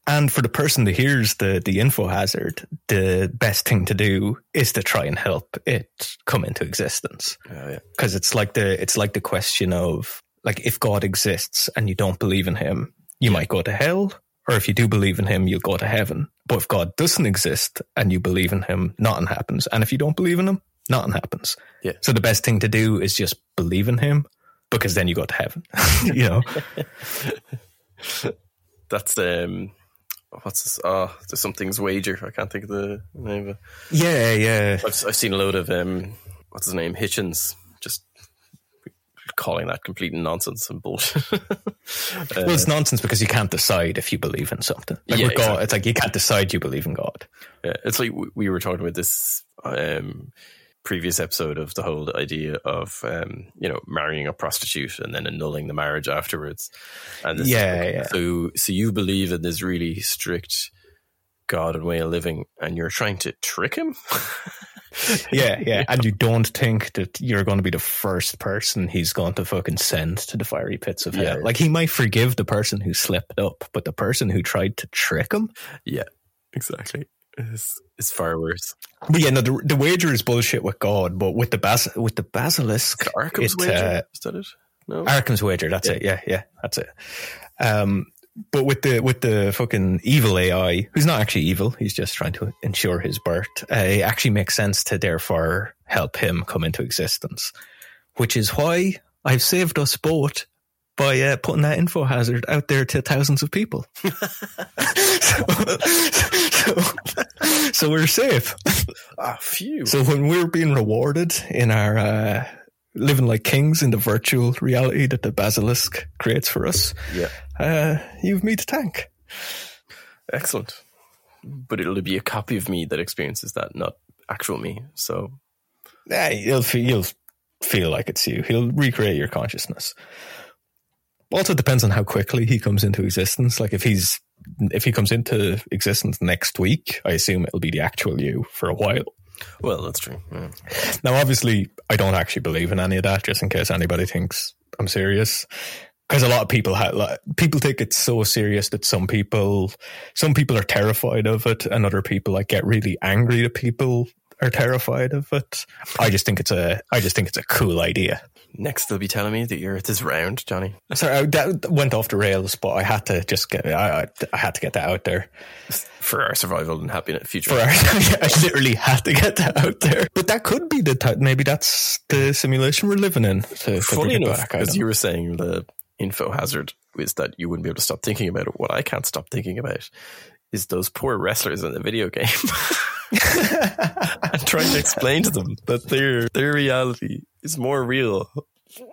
and for the person that hears the the info hazard the best thing to do is to try and help it come into existence yeah, yeah. because it's like the it's like the question of like if God exists and you don't believe in him, you might go to hell, or if you do believe in him, you'll go to heaven. But if God doesn't exist and you believe in him, nothing happens. And if you don't believe in him, nothing happens. Yeah. So the best thing to do is just believe in him because then you go to heaven. you know? That's um, what's this? Oh, there's something's wager. I can't think of the name of it. Yeah, yeah. I've I've seen a load of um, what's his name, Hitchens, just calling that complete nonsense and bullshit. Uh, Well, it's nonsense because you can't decide if you believe in something. Like Yeah, God, exactly. it's like you can't decide you believe in God. Yeah, it's like we- we were talking about this um, previous episode of the whole idea of um, you know marrying a prostitute and then annulling the marriage afterwards. And this- Yeah, yeah. So so you believe in this really strict God and way of living, and you're trying to trick him. Yeah, yeah. And you don't think that you're going to be the first person he's going to fucking send to the fiery pits of hell. Yeah. Like he might forgive the person who slipped up, but the person who tried to trick him. yeah, exactly. It's, it's far worse. But yeah, no, the, the wager is bullshit with God, but with the bas- with the basilisk, Arkham's it, wager uh, is that it? No. Arkham's wager. That's it. Yeah, yeah, that's it. Um, but with the with the fucking evil AI, who's not actually evil, he's just trying to ensure his birth. Uh, it actually makes sense to therefore help him come into existence, which is why I've saved us both by uh, putting that info hazard out there to thousands of people. so, so, so we're safe. ah, phew. So when we're being rewarded in our uh, living like kings in the virtual reality that the basilisk creates for us, yeah, uh, you've me to thank. excellent. But it'll be a copy of me that experiences that, not actual me. So Yeah, you'll feel, you'll feel like it's you. He'll recreate your consciousness. Also, it depends on how quickly he comes into existence. Like if he's if he comes into existence next week, I assume it'll be the actual you for a while. Well, that's true. Yeah. Now, obviously, I don't actually believe in any of that, just in case anybody thinks I'm serious. Because a lot of people have, like, people take it so serious that some people, some people are terrified of it, and other people like get really angry that people are terrified of it. I just think it's a, I just think it's a cool idea. Next, they'll be telling me that your Earth is round, Johnny. Sorry, I, uh, that went off the rails, but I had to just get, I, I, I had to get that out there. For our survival and happiness, future. For our, I literally had to get that out there. But that could be the type. Maybe that's the simulation we're living in. To, to Funny bring it enough, back. I because you were saying the info hazard is that you wouldn't be able to stop thinking about it. What I can't stop thinking about is those poor wrestlers in the video game. I'm trying to explain to them that their their reality is more real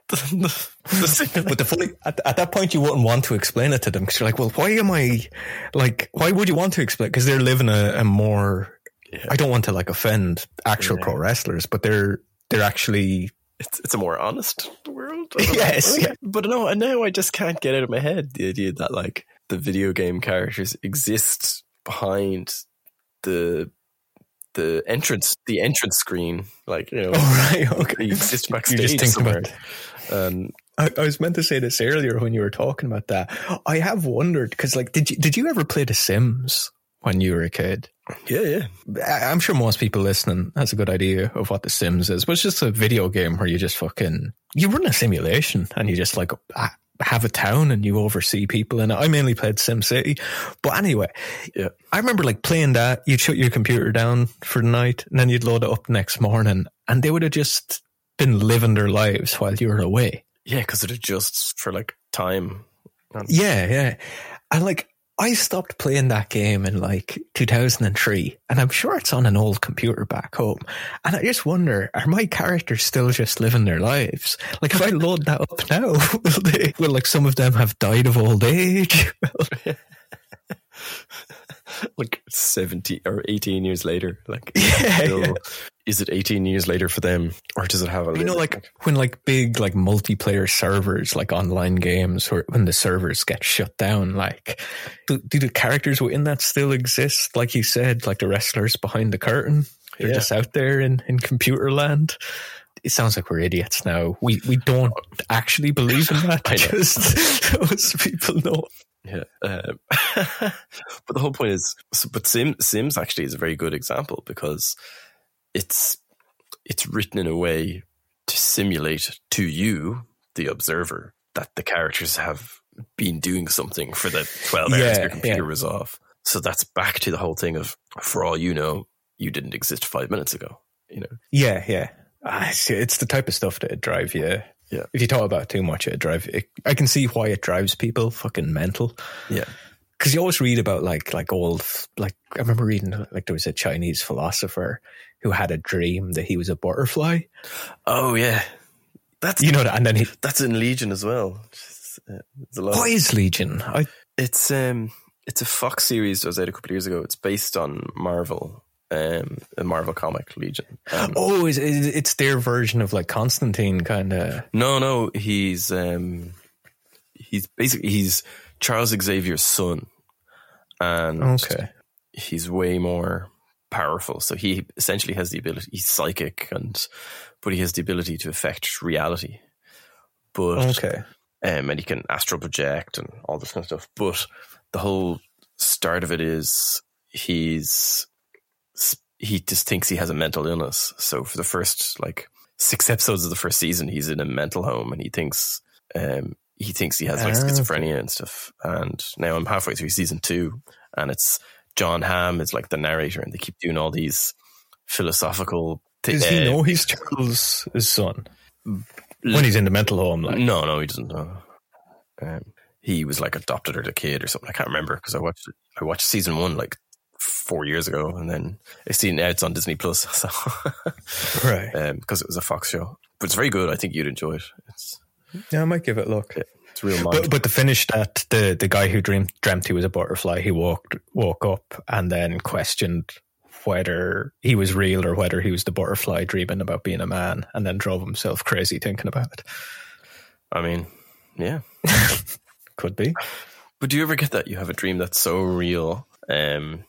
than the, the. But the funny at, at that point, you wouldn't want to explain it to them because you're like, well, why am I like? Why would you want to explain? Because they're living a, a more. Yeah. I don't want to like offend actual Yeah. pro wrestlers, but they're they're actually it's it's a more honest world. I don't know. Yes, yeah. but no, and now I just can't get out of my head the idea that like the video game characters exist behind the the entrance the entrance screen, like you know, Oh right, okay. exist backstage You're just thinking somewhere. Um, I, I was meant to say this earlier when you were talking about that. I have wondered because, like, did you did you ever play The Sims when you were a kid? yeah, yeah, I- I'm sure most people listening has a good idea of what The Sims is. But it's just a video game where you just fucking you run a simulation and you just like have a town and you oversee people. And I mainly played SimCity, but anyway, Yeah. I remember like playing that. You'd shut your computer down for the night, and then you'd load it up the next morning, and they would have just been living their lives while you were away. yeah, because it adjusts for like time. Yeah, yeah. And like, I stopped playing that game in like 2003, and I'm sure it's on an old computer back home. And I just wonder, are my characters still just living their lives? Like, if I load that up now, will they, will like some of them have died of old age? like 70 or 18 years later like Yeah, yeah. is it 18 years later for them or does it have a You know, like when like big like multiplayer servers, like online games, where when the servers get shut down, like do, do the characters within that still exist? Like you said, like the wrestlers behind the curtain, they're Yeah. just out there in in computer land. It sounds like we're idiots now. We we don't uh, actually believe in that. I. Just those people know. Yeah um, but the whole point is but Sim, sims actually is a very good example because it's it's written in a way to simulate to you the observer that the characters have been doing something for the 12 hours Yeah, your computer yeah. was off so that's back to the whole thing of for all you know you didn't exist five minutes ago you know Yeah, yeah. Ah, it's, it's the type of stuff that drive you. Yeah. If you talk about it too much, it drive. It, I can see why it drives people fucking mental. yeah because you always read about like like old like I remember reading like there was a Chinese philosopher who had a dream that he was a butterfly. oh yeah that's You know that, and then he that's in legion as well It's, uh, it's a lot of- what is Legion? I It's um it's a Fox series that was out a couple of years ago. It's based on Marvel, um, a Marvel comic Legion. Um, oh, is it, it's their version of like Constantine kind of. No, no, he's um he's basically he's Charles Xavier's son, and Okay, he's way more powerful. So he essentially has the ability. He's psychic, and but he has the ability to affect reality. But okay, um, and he can astral project and all this kind of stuff. But the whole start of it is he's he just thinks he has a mental illness. So for the first like six episodes of the first season, he's in a mental home and he thinks um, he thinks he has like Ah, schizophrenia and stuff. And now I'm halfway through season two, and it's Jon Hamm is like the narrator, and they keep doing all these philosophical. thi- does he uh, know he's Charles' son when he's in the mental home? Like, no, no, he doesn't know. Um, he was like adopted as a kid or something. I can't remember because I watched it. I watched season one like four years ago, and then I seen now it's on Disney Plus, so right? um, because it was a Fox show. But it's very good. I think you'd enjoy it. It's Yeah, I might give it a look. it's real mind. But, but to finish that, the, the guy who dreamed dreamt he was a butterfly, he woke woke up and then questioned whether he was real or whether he was the butterfly dreaming about being a man, and then drove himself crazy thinking about it. I mean, yeah. Could be. But do you ever get that you have a dream that's so real, um,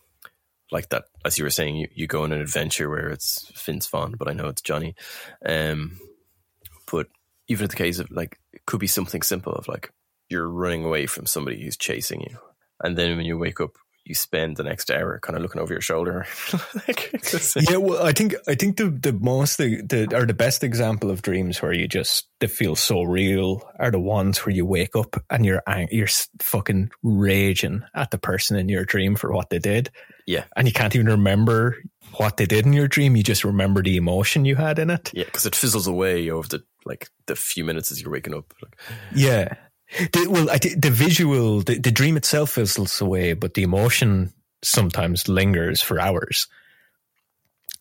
like that? As you were saying, you, you go on an adventure where it's Vince Vaughn, but I know it's Johnny. Um, but even in the case of like, it could be something simple of like you're running away from somebody who's chasing you, and then when you wake up, you spend the next hour kind of looking over your shoulder. like, Yeah, well, I think I think the the most the, the or the best example of dreams where you just they feel so real are the ones where you wake up and you're ang- you're fucking raging at the person in your dream for what they did. Yeah. and you can't even remember what they did in your dream. You just remember the emotion you had in it. yeah, because it fizzles away over the like the few minutes as you're waking up. Like, Yeah. The, well, I the visual, the, the dream itself fizzles away, but the emotion sometimes lingers for hours.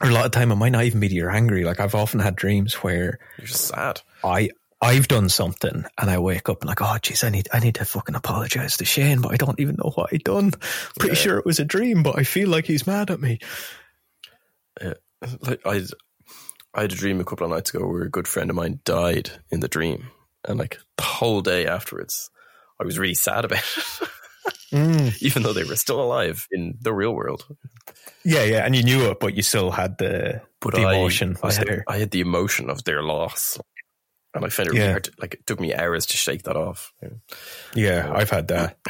Or a lot of time, it might not even be that you're angry. Like I've often had dreams where you're just sad. I I've done something and I wake up and like, oh jeez, I need I need to fucking apologize to Shane, but I don't even know what I done. Pretty Yeah. sure it was a dream, but I feel like he's mad at me. Yeah. like I, I had a dream a couple of nights ago where a good friend of mine died in the dream, and like the whole day afterwards, I was really sad about it. Mm. even though they were still alive in the real world. Yeah, yeah, and you knew it, but you still had the But the I, emotion I, had. I had the emotion of their loss, and I found it really hard. To, like it took me hours to shake that off. Yeah, I've had that.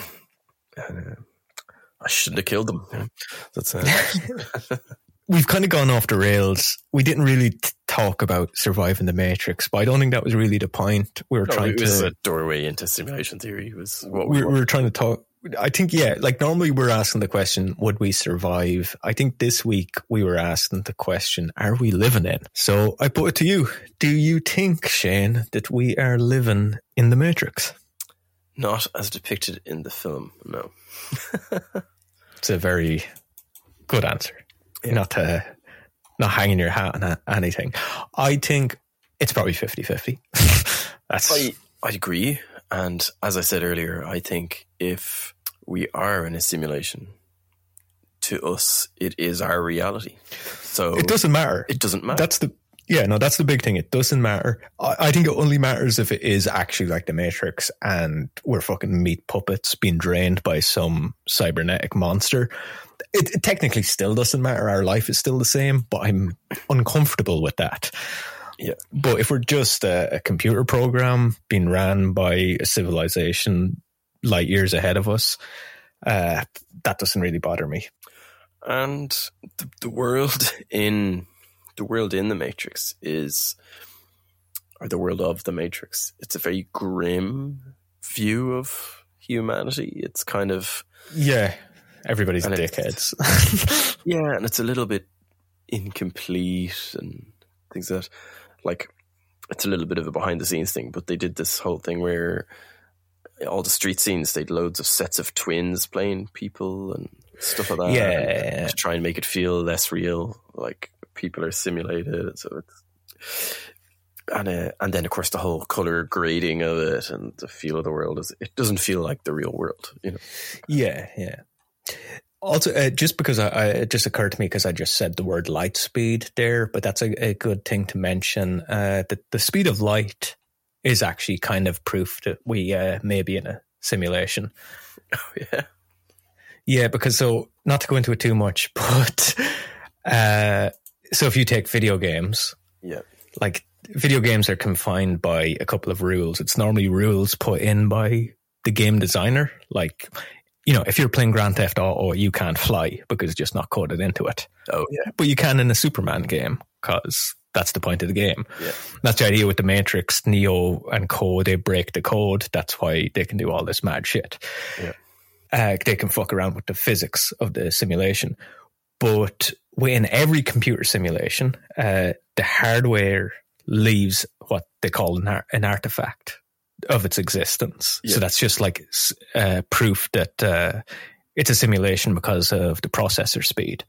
And, uh, I shouldn't have killed them. That's uh, We've kind of gone off the rails. We didn't really t- talk about surviving the Matrix, but I don't think that was really the point. We were no, trying it was to a doorway into simulation theory. Was what we we, we were trying to talk. I think, yeah, like normally we're asking the question, would we survive? I think this week we were asking the question, are we living in? So I put it to you. Do you think, Shane, that we are living in the Matrix? not as depicted in the film. No, It's a very good answer. Not to, not hanging your hat on anything. I think it's probably 50 50. That's, I I agree. And as I said earlier, I think if we are in a simulation, to us it is our reality. So it doesn't matter. It doesn't matter. That's the yeah, no, that's the big thing. It doesn't matter. I, I think it only matters if it is actually like the Matrix and we're fucking meat puppets being drained by some cybernetic monster. It, it technically still doesn't matter. Our life is still the same, but I'm uncomfortable with that. Yeah. But if we're just a, a computer program being ran by a civilization light years ahead of us, uh, that doesn't really bother me. and the, the world in the world in the Matrix is, or the world of the Matrix. It's a very grim view of humanity. It's kind of Yeah. Everybody's dickheads. yeah, and it's a little bit incomplete and things that like it's a little bit of a behind the scenes thing. But they did this whole thing where all the street scenes they had loads of sets of twins playing people and stuff like that. Yeah. to try and make it feel less real, like people are simulated. So it's and uh, and then of course the whole color grading of it and the feel of the world is it doesn't feel like the real world, you know. Yeah, yeah. Also, uh, just because I, I, it just occurred to me because I just said the word light speed there, but that's a, a good thing to mention. Uh, that the speed of light is actually kind of proof that we uh, may be in a simulation. Oh yeah, Yeah, because so not to go into it too much, but uh, so if you take video games, yeah, like video games are confined by a couple of rules. It's normally rules put in by the game designer. Like, you know, if you're playing Grand Theft Auto, you can't fly because it's just not coded into it. oh yeah, But you can in a Superman game because that's the point of the game. Yeah. That's the idea with the Matrix, Neo, and Co. They break the code. That's why they can do all this mad shit. Yeah. Uh, they can fuck around with the physics of the simulation. But in every computer simulation, uh, the hardware leaves what they call an, ar- an artifact of its existence. Yeah. So that's just like uh, proof that uh, it's a simulation because of the processor speed.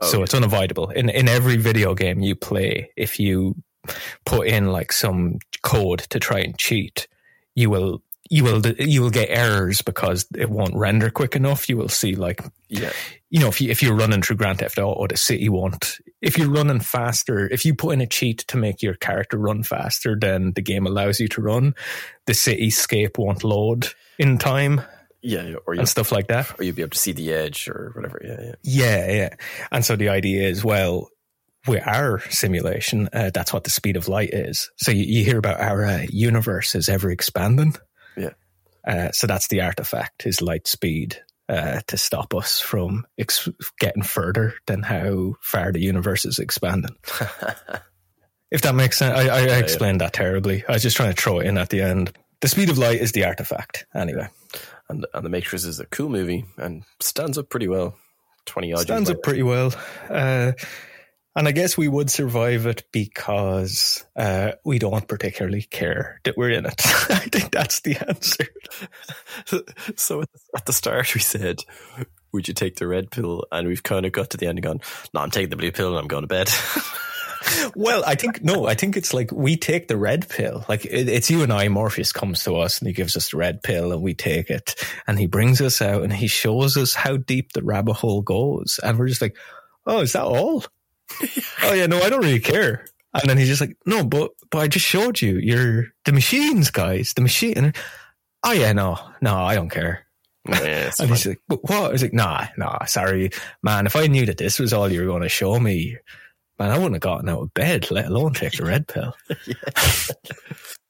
Oh, so yeah. it's unavoidable. In in every video game you play, if you put in like some code to try and cheat, you will you will you will get errors because it won't render quick enough. You will see like yeah, you know, if you if you're running through Grand Theft Auto, the city won't. If you're running faster, if you put in a cheat to make your character run faster than the game allows you to run, the cityscape won't load in time yeah, or you and stuff like that. or you'll be able to see the edge or whatever. Yeah, yeah, Yeah, yeah. And so the idea is, well, with our simulation, uh, that's what the speed of light is. So you, you hear about our uh, universe is ever expanding. Yeah. Uh, so that's the artifact is light speed uh, to stop us from ex- getting further than how far the universe is expanding. If that makes sense, I, I, I yeah. explained that terribly. I was just trying to throw it in at the end. The speed of light is the artifact. Anyway, and and the Matrix is a cool movie and stands up pretty well. Twenty odd stands up pretty well. Uh, and I guess we would survive it because uh, we don't particularly care that we're in it. I think that's the answer. so at the, start we said, "Would you take the red pill?" And we've kind of got to the end and gone, "No, I'm taking the blue pill and I'm going to bed." Well, I think no, I think it's like we take the red pill. Like it, it's you and I. Morpheus comes to us and he gives us the red pill, and we take it, and he brings us out and he shows us how deep the rabbit hole goes, and we're just like, oh, is that all? Oh yeah, no, I don't really care. And then he's just like, no, but but I just showed you. You're the machines, guys. The machine. And, oh yeah, no, no, I don't care. Yeah, And he's like, but what? I was like, nah, nah, sorry, man. If I knew that this was all you were going to show me, man, I wouldn't have gotten out of bed, let alone take the red pill.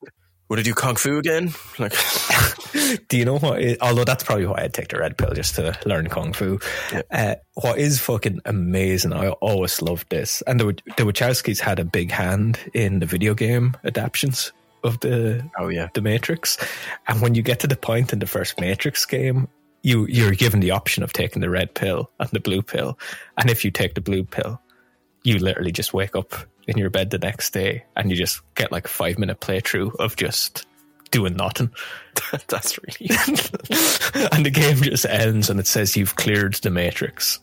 Would I do kung fu again? Like, Do you know what? Is, although that's probably why I'd take the red pill just to learn kung fu. Yeah. Uh, what is fucking amazing? I always loved this, and the the Wachowskis had a big hand in the video game adaptations of the oh yeah, the Matrix. And when you get to the point in the first Matrix game, you you're given the option of taking the red pill and the blue pill. And if you take the blue pill, you literally just wake up in your bed the next day and you just get like a five minute playthrough of just doing nothing. that's really and the game just ends and it says you've cleared the Matrix.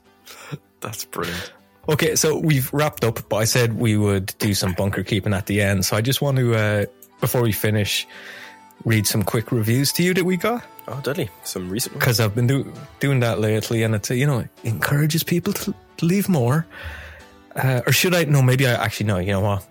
that's brilliant. Okay, so we've wrapped up, but I said we would do some bunker keeping at the end. So I just want to, uh, before we finish, read some quick reviews to you that we got. Oh, deadly! Some recent ones. because I've been do, doing that lately, and it's uh, you know it encourages people to, to leave more. Uh, or should I? No, maybe I actually no. You know what?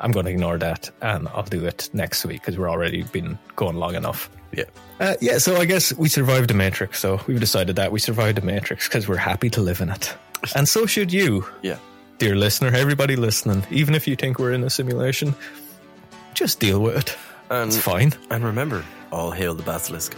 I'm going to ignore that, and I'll do it next week because we're already been going long enough. Yeah, Uh, yeah, so I guess we survived the Matrix. So we've decided that we survived the Matrix because we're happy to live in it, and so should you, yeah. dear listener. Everybody listening, even if you think we're in a simulation, just deal with it. And It's fine. and remember, all hail the basilisk.